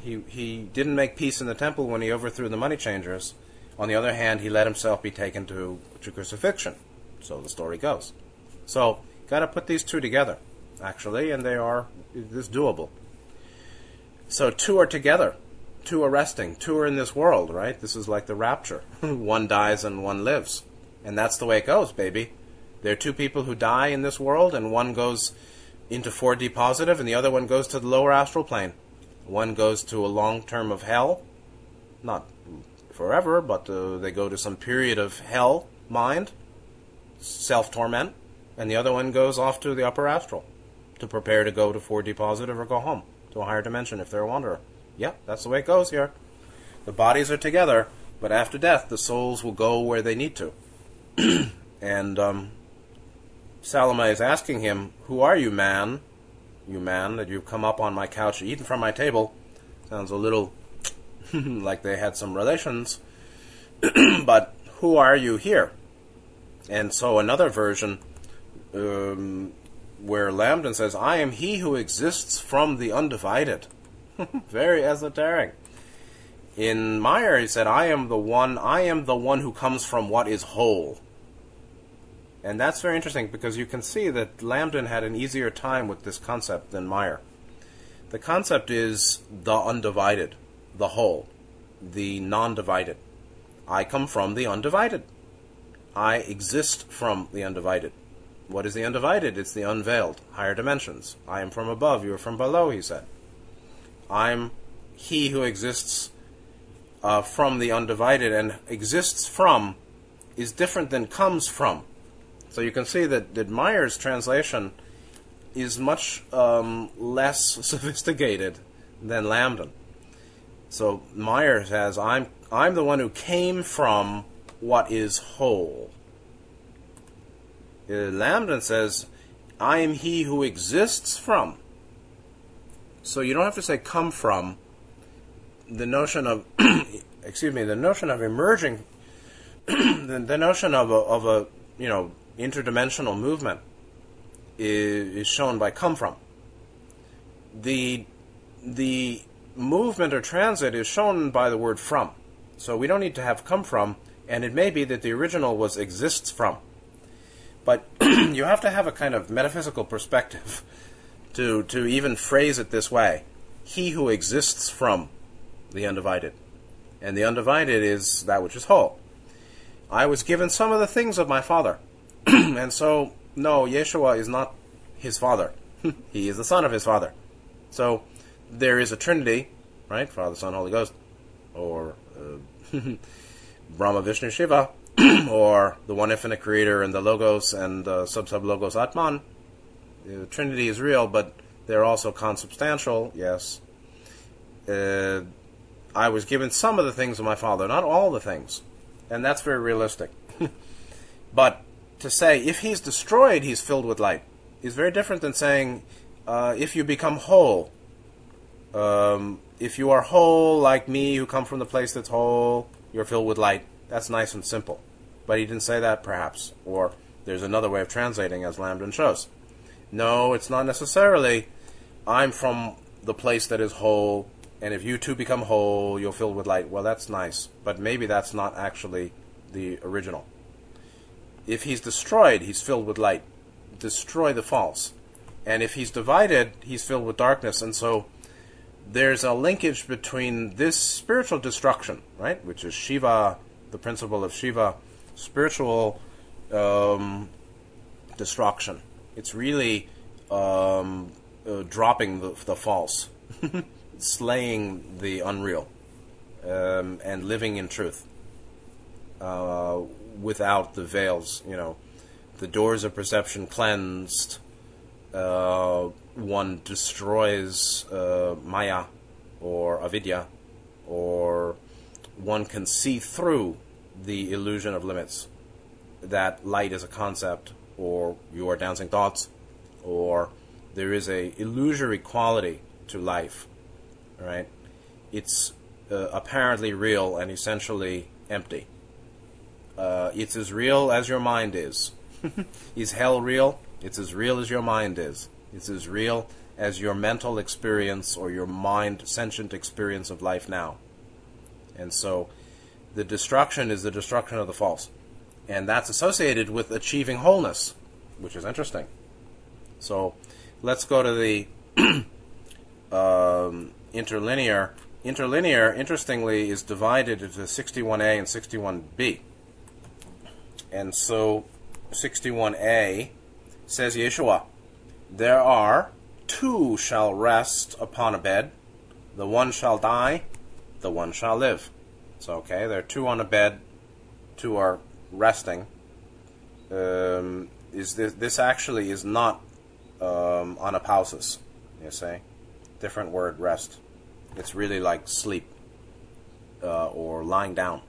He he didn't make peace in the temple when he overthrew the money changers. On the other hand, he let himself be taken to to crucifixion. So the story goes. So got to put these two together, actually, and they are this doable. So two are together, two are resting, two are in this world, right? This is like the rapture. one dies and one lives. And that's the way it goes, baby. There are two people who die in this world, and one goes into 4D positive, and the other one goes to the lower astral plane. One goes to a long term of hell, not forever, but uh, they go to some period of hell mind, self torment, and the other one goes off to the upper astral to prepare to go to 4D positive or go home to a higher dimension if they're a wanderer. Yep, that's the way it goes here. The bodies are together, but after death, the souls will go where they need to. and um, Salome is asking him, Who are you, man? You man, that you've come up on my couch, eaten from my table. Sounds a little like they had some relations. but who are you here? And so another version um, where Lambdin says, I am he who exists from the undivided. Very esoteric. In Meyer, he said, I am the one, I am the one who comes from what is whole. And that's very interesting because you can see that Lambdin had an easier time with this concept than Meyer. The concept is the undivided, the whole, the non divided. I come from the undivided. I exist from the undivided. What is the undivided? It's the unveiled, higher dimensions. I am from above, you are from below, he said. I'm he who exists uh, from the undivided, and exists from is different than comes from. So you can see that, that Meyer's translation is much um, less sophisticated than Lambdin. So Meyer says, I'm, I'm the one who came from what is whole. Uh, Lambdin says, I am he who exists from. So you don't have to say come from. The notion of, excuse me, the notion of emerging, the, the, notion of a, of a, you know, interdimensional movement is, is shown by come from. The, the movement or transit is shown by the word from. So we don't need to have come from, and it may be that the original was exists from. But you have to have a kind of metaphysical perspective to, to even phrase it this way. He who exists from the undivided. And the undivided is that which is whole. I was given some of the things of my father. and so, no, Yeshua is not his father. he is the son of his father. So, there is a Trinity, right? Father, Son, Holy Ghost. Or uh, Brahma, Vishnu, Shiva. or the one infinite creator and the logos and the sub sub logos atman. The Trinity is real, but they're also consubstantial. Yes. Uh, I was given some of the things of my Father, not all the things. And that's very realistic. but to say, if he's destroyed, he's filled with light, is very different than saying, uh, if you become whole. Um, if you are whole, like me, who come from the place that's whole, you're filled with light. That's nice and simple. But he didn't say that, perhaps. Or there's another way of translating, as Lambdin shows. No, it's not necessarily, I'm from the place that is whole, and if you too become whole, you're filled with light. Well, that's nice, but maybe that's not actually the original. If he's destroyed, he's filled with light. Destroy the false. And if he's divided, he's filled with darkness. And so there's a linkage between this spiritual destruction, right, which is Shiva, the principle of Shiva, spiritual um, destruction. It's really um, uh, dropping the, the false. slaying the unreal um, and living in truth uh, without the veils. You know, the doors of perception cleansed. Uh, one destroys uh, Maya or avidya, or one can see through the illusion of limits. That light is a concept, or you are dancing thoughts, or there is a illusory quality to life right? It's uh, apparently real and essentially empty. Uh, it's as real as your mind is. is hell real? It's as real as your mind is. It's as real as your mental experience or your mind sentient experience of life now. And so the destruction is the destruction of the false. And that's associated with achieving wholeness, which is interesting. So let's go to the um, interlinear. Interlinear, interestingly, is divided into 61A and 61B. And so 61A says Yeshua, There are two shall rest upon a bed, the one shall die, the one shall live. So, okay, there are two on a bed, two are resting. Um, is this, this actually is not um, anapausis, you say? different word, rest. It's really like sleep uh, or lying down.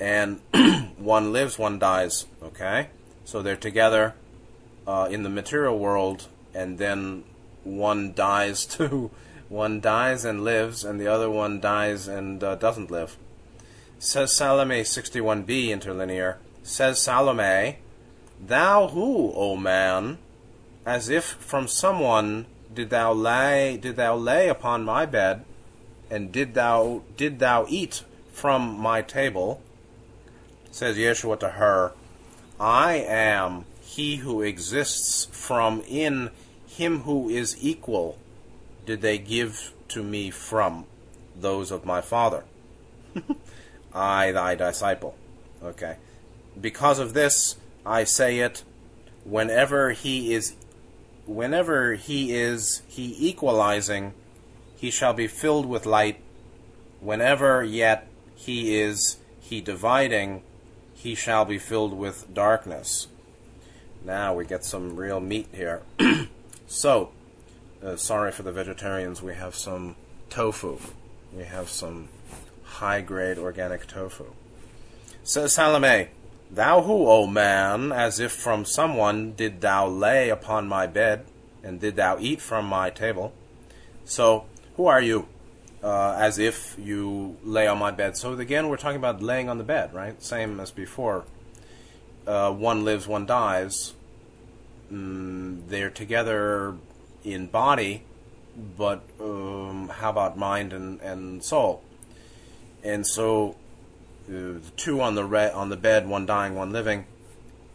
And one lives, one dies, okay? So they're together uh, in the material world, and then one dies too. One dies and lives, and the other one dies and uh, doesn't live. Says Salome 61b interlinear, says Salome, Thou who, O man, as if from someone did thou lay did thou lay upon my bed, and did thou did thou eat from my table? Says Yeshua to her, I am he who exists from in him who is equal did they give to me from those of my father. I thy disciple. Okay. Because of this I say it whenever he is whenever he is he equalizing, he shall be filled with light. Whenever yet he is he dividing, he shall be filled with darkness. Now we get some real meat here. so, uh, sorry for the vegetarians, we have some tofu. We have some high grade organic tofu. So, Salome, Thou who, O man, as if from someone did thou lay upon my bed, and did thou eat from my table? So, who are you? Uh, as if you lay on my bed. So again, we're talking about laying on the bed, right? Same as before. Uh, one lives, one dies. Mm, they're together in body, but um, how about mind and, and soul? And so the two on the re- on the bed, one dying, one living,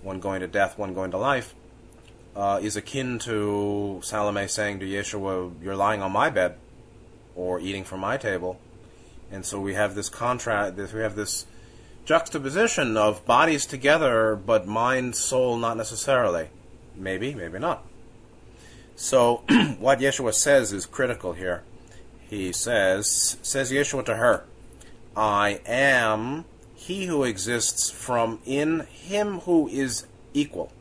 one going to death, one going to life, uh, is akin to Salome saying to Yeshua, "You're lying on my bed, or eating from my table," and so we have this contrast. We have this juxtaposition of bodies together, but mind, soul, not necessarily. Maybe, maybe not. So, what Yeshua says is critical here. He says, says Yeshua to her, I am he who exists from in him who is equal.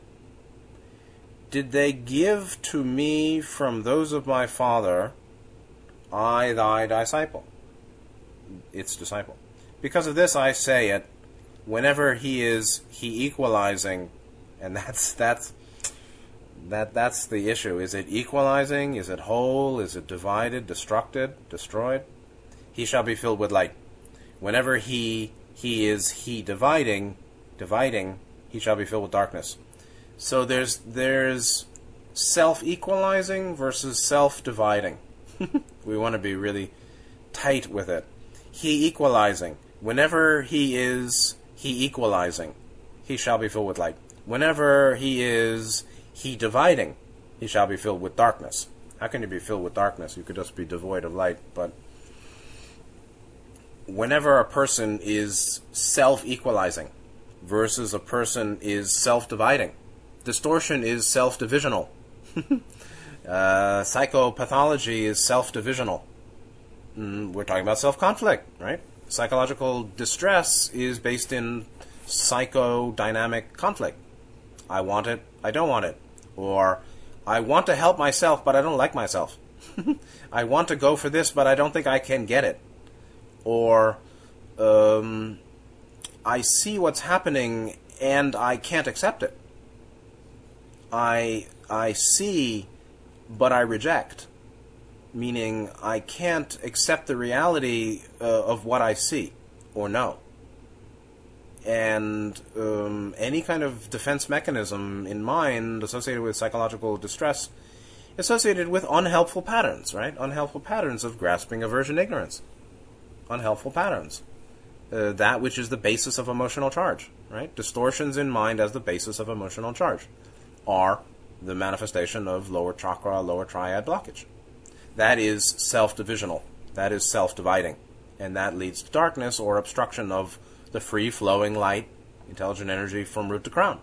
Did they give to me from those of my Father, I thy disciple? its disciple. Because of this, I say it. Whenever he is he equalizing, and that's that's that that's the issue. Is it equalizing? Is it whole? Is it divided, destructed, destroyed? He shall be filled with light. Whenever he he is he dividing, dividing, he shall be filled with darkness. So there's there's self equalizing versus self dividing. we want to be really tight with it. He equalizing. Whenever he is he equalizing, he shall be filled with light. Whenever he is he dividing, he shall be filled with darkness. How can you be filled with darkness? You could just be devoid of light. But whenever a person is self equalizing versus a person is self dividing, distortion is self divisional. uh, psychopathology is self divisional. Mm, we're talking about self conflict, right? Psychological distress is based in psychodynamic conflict. I want it, I don't want it. Or, I want to help myself, but I don't like myself. I want to go for this, but I don't think I can get it. Or, um, I see what's happening and I can't accept it. I I see, but I reject. Meaning, I can't accept the reality uh, of what I see or know. And um, any kind of defense mechanism in mind associated with psychological distress, associated with unhelpful patterns, right? Unhelpful patterns of grasping, aversion, ignorance. Unhelpful patterns. Uh, that which is the basis of emotional charge, right? Distortions in mind as the basis of emotional charge are the manifestation of lower chakra, lower triad blockage. That is self divisional. That is self dividing. And that leads to darkness or obstruction of the free flowing light, intelligent energy from root to crown.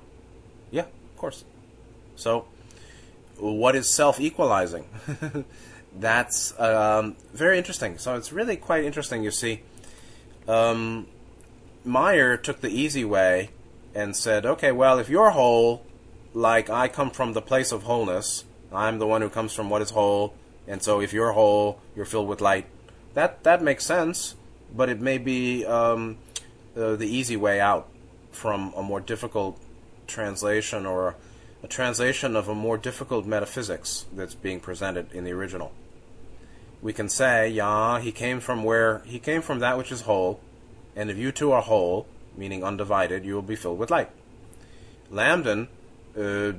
Yeah, of course. So, what is self equalizing? That's um, very interesting. So, it's really quite interesting, you see. Um, Meyer took the easy way and said, okay, well, if you're whole, like I come from the place of wholeness, I'm the one who comes from what is whole, and so if you're whole, you're filled with light. That that makes sense, but it may be um, uh, the easy way out from a more difficult translation or a, translation of a more difficult metaphysics that's being presented in the original. We can say, yeah, he came from where he came from that which is whole, and if you two are whole, meaning undivided, you will be filled with light. Lambdin uh,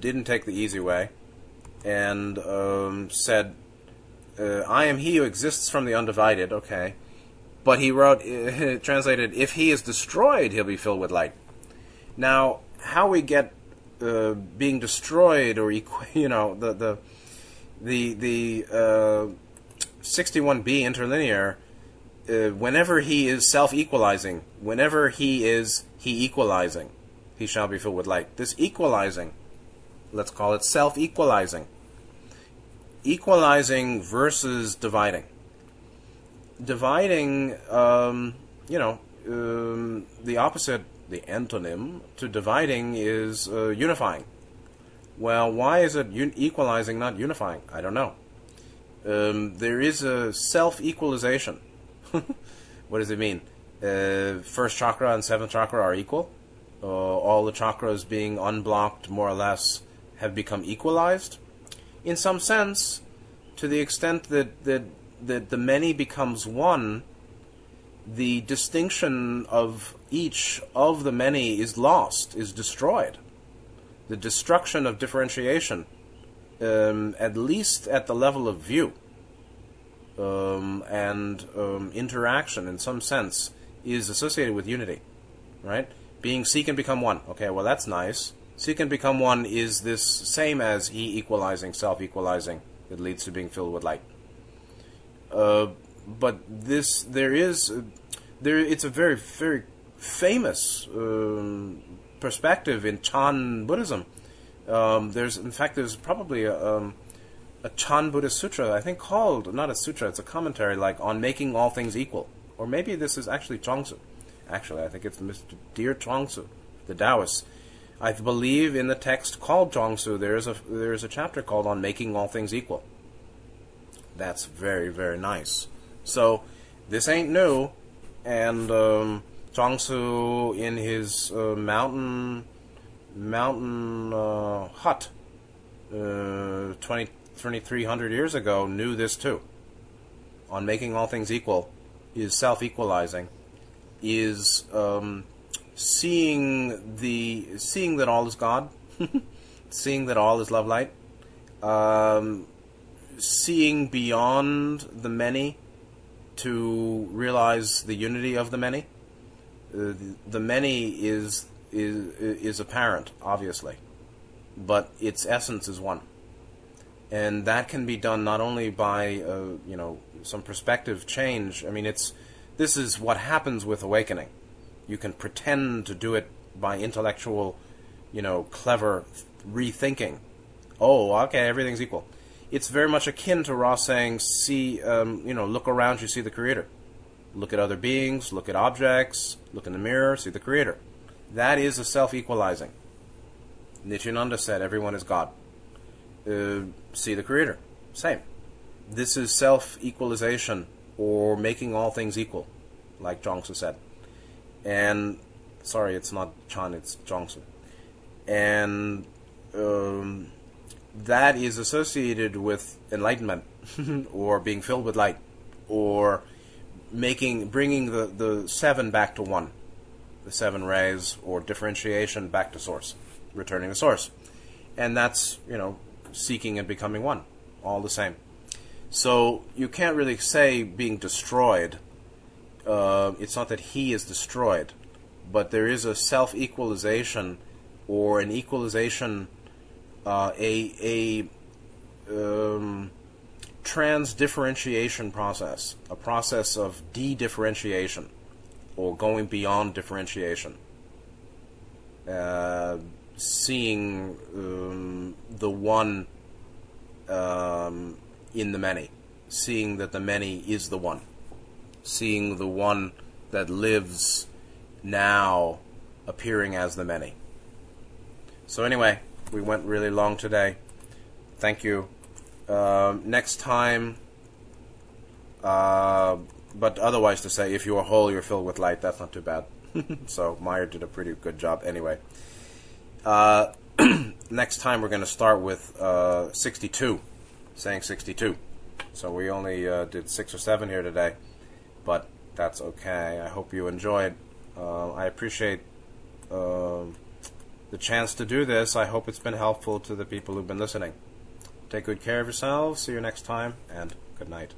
didn't take the easy way and um, said, uh, "I am he who exists from the undivided." Okay, but he wrote, uh, translated, "If he is destroyed, he'll be filled with light." Now, how we get uh, being destroyed, or you know, the the the the 61b uh, interlinear. Uh, whenever he is self-equalizing, whenever he is he equalizing, he shall be filled with light. This equalizing, let's call it self equalizing. Equalizing versus dividing. Dividing, um, you know, um, the opposite, the antonym to dividing is uh, unifying. Well, why is it un- equalizing, not unifying? I don't know. Um, there is a self equalization. what does it mean? Uh, first chakra and seventh chakra are equal uh, all the chakras being unblocked more or less have become equalized in some sense to the extent that, that, that the many becomes one the distinction of each of the many is lost is destroyed the destruction of differentiation um, at least at the level of view um, and um, interaction in some sense is associated with unity right being seek and become one. Okay, well that's nice. Seek and become one is this same as he equalizing, self equalizing. It leads to being filled with light. Uh, but this there is uh, there it's a very very famous um, perspective in Chan Buddhism. Um, there's in fact there's probably a, um, a Chan Buddhist sutra I think called not a sutra it's a commentary like on making all things equal or maybe this is actually Chuang-Tzu Actually, I think it's Mr. Dear Chuang-Tzu, the Taoist. I believe in the text called Chuang-Tzu, there is a there is a chapter called on making all things equal. That's very very nice. So, this ain't new. And um, Zhuangzi, in his uh, mountain mountain uh, hut uh, 20, 2300 years ago, knew this too. On making all things equal, is self equalizing, is um, seeing the seeing that all is God, seeing that all is love light, um, seeing beyond the many to realize the unity of the many. Uh, the, many is is is apparent, obviously, but its essence is one, and that can be done not only by uh, you know some perspective change. I mean, it's this is what happens with awakening. You can pretend to do it by intellectual, you know, clever rethinking. Oh, okay, everything's equal. It's very much akin to Ross saying, "See, um, you know, look around, you see the Creator. Look at other beings, look at objects, look in the mirror, see the Creator." That is a self-equalizing. Nityananda said, "Everyone is God." Uh, see the Creator. Same. This is self-equalization or making all things equal, like Zhuangzi said. And sorry, it's not Chan, it's Zhuangzi. And um, that is associated with enlightenment or being filled with light or making bringing the, the seven back to one the seven rays or differentiation back to source returning to source and that's you know seeking and becoming one all the same so you can't really say being destroyed. Uh, it's not that he is destroyed, but there is a self equalization or an equalization, uh, a a um, trans differentiation process, a process of de differentiation or going beyond differentiation. Uh, seeing um, the one um, in the many, seeing that the many is the one, seeing the one that lives now appearing as the many. So, anyway, we went really long today. Thank you. Uh, next time, uh, but otherwise to say, if you are whole, you're filled with light. That's not too bad. so Meyer did a pretty good job anyway. Uh, next time we're going to start with uh, 62 saying 62. So we only uh, did six or seven here today, but that's okay. I hope you enjoyed. Uh, I appreciate uh, the chance to do this. I hope it's been helpful to the people who've been listening. Take good care of yourselves. See you next time, and good night.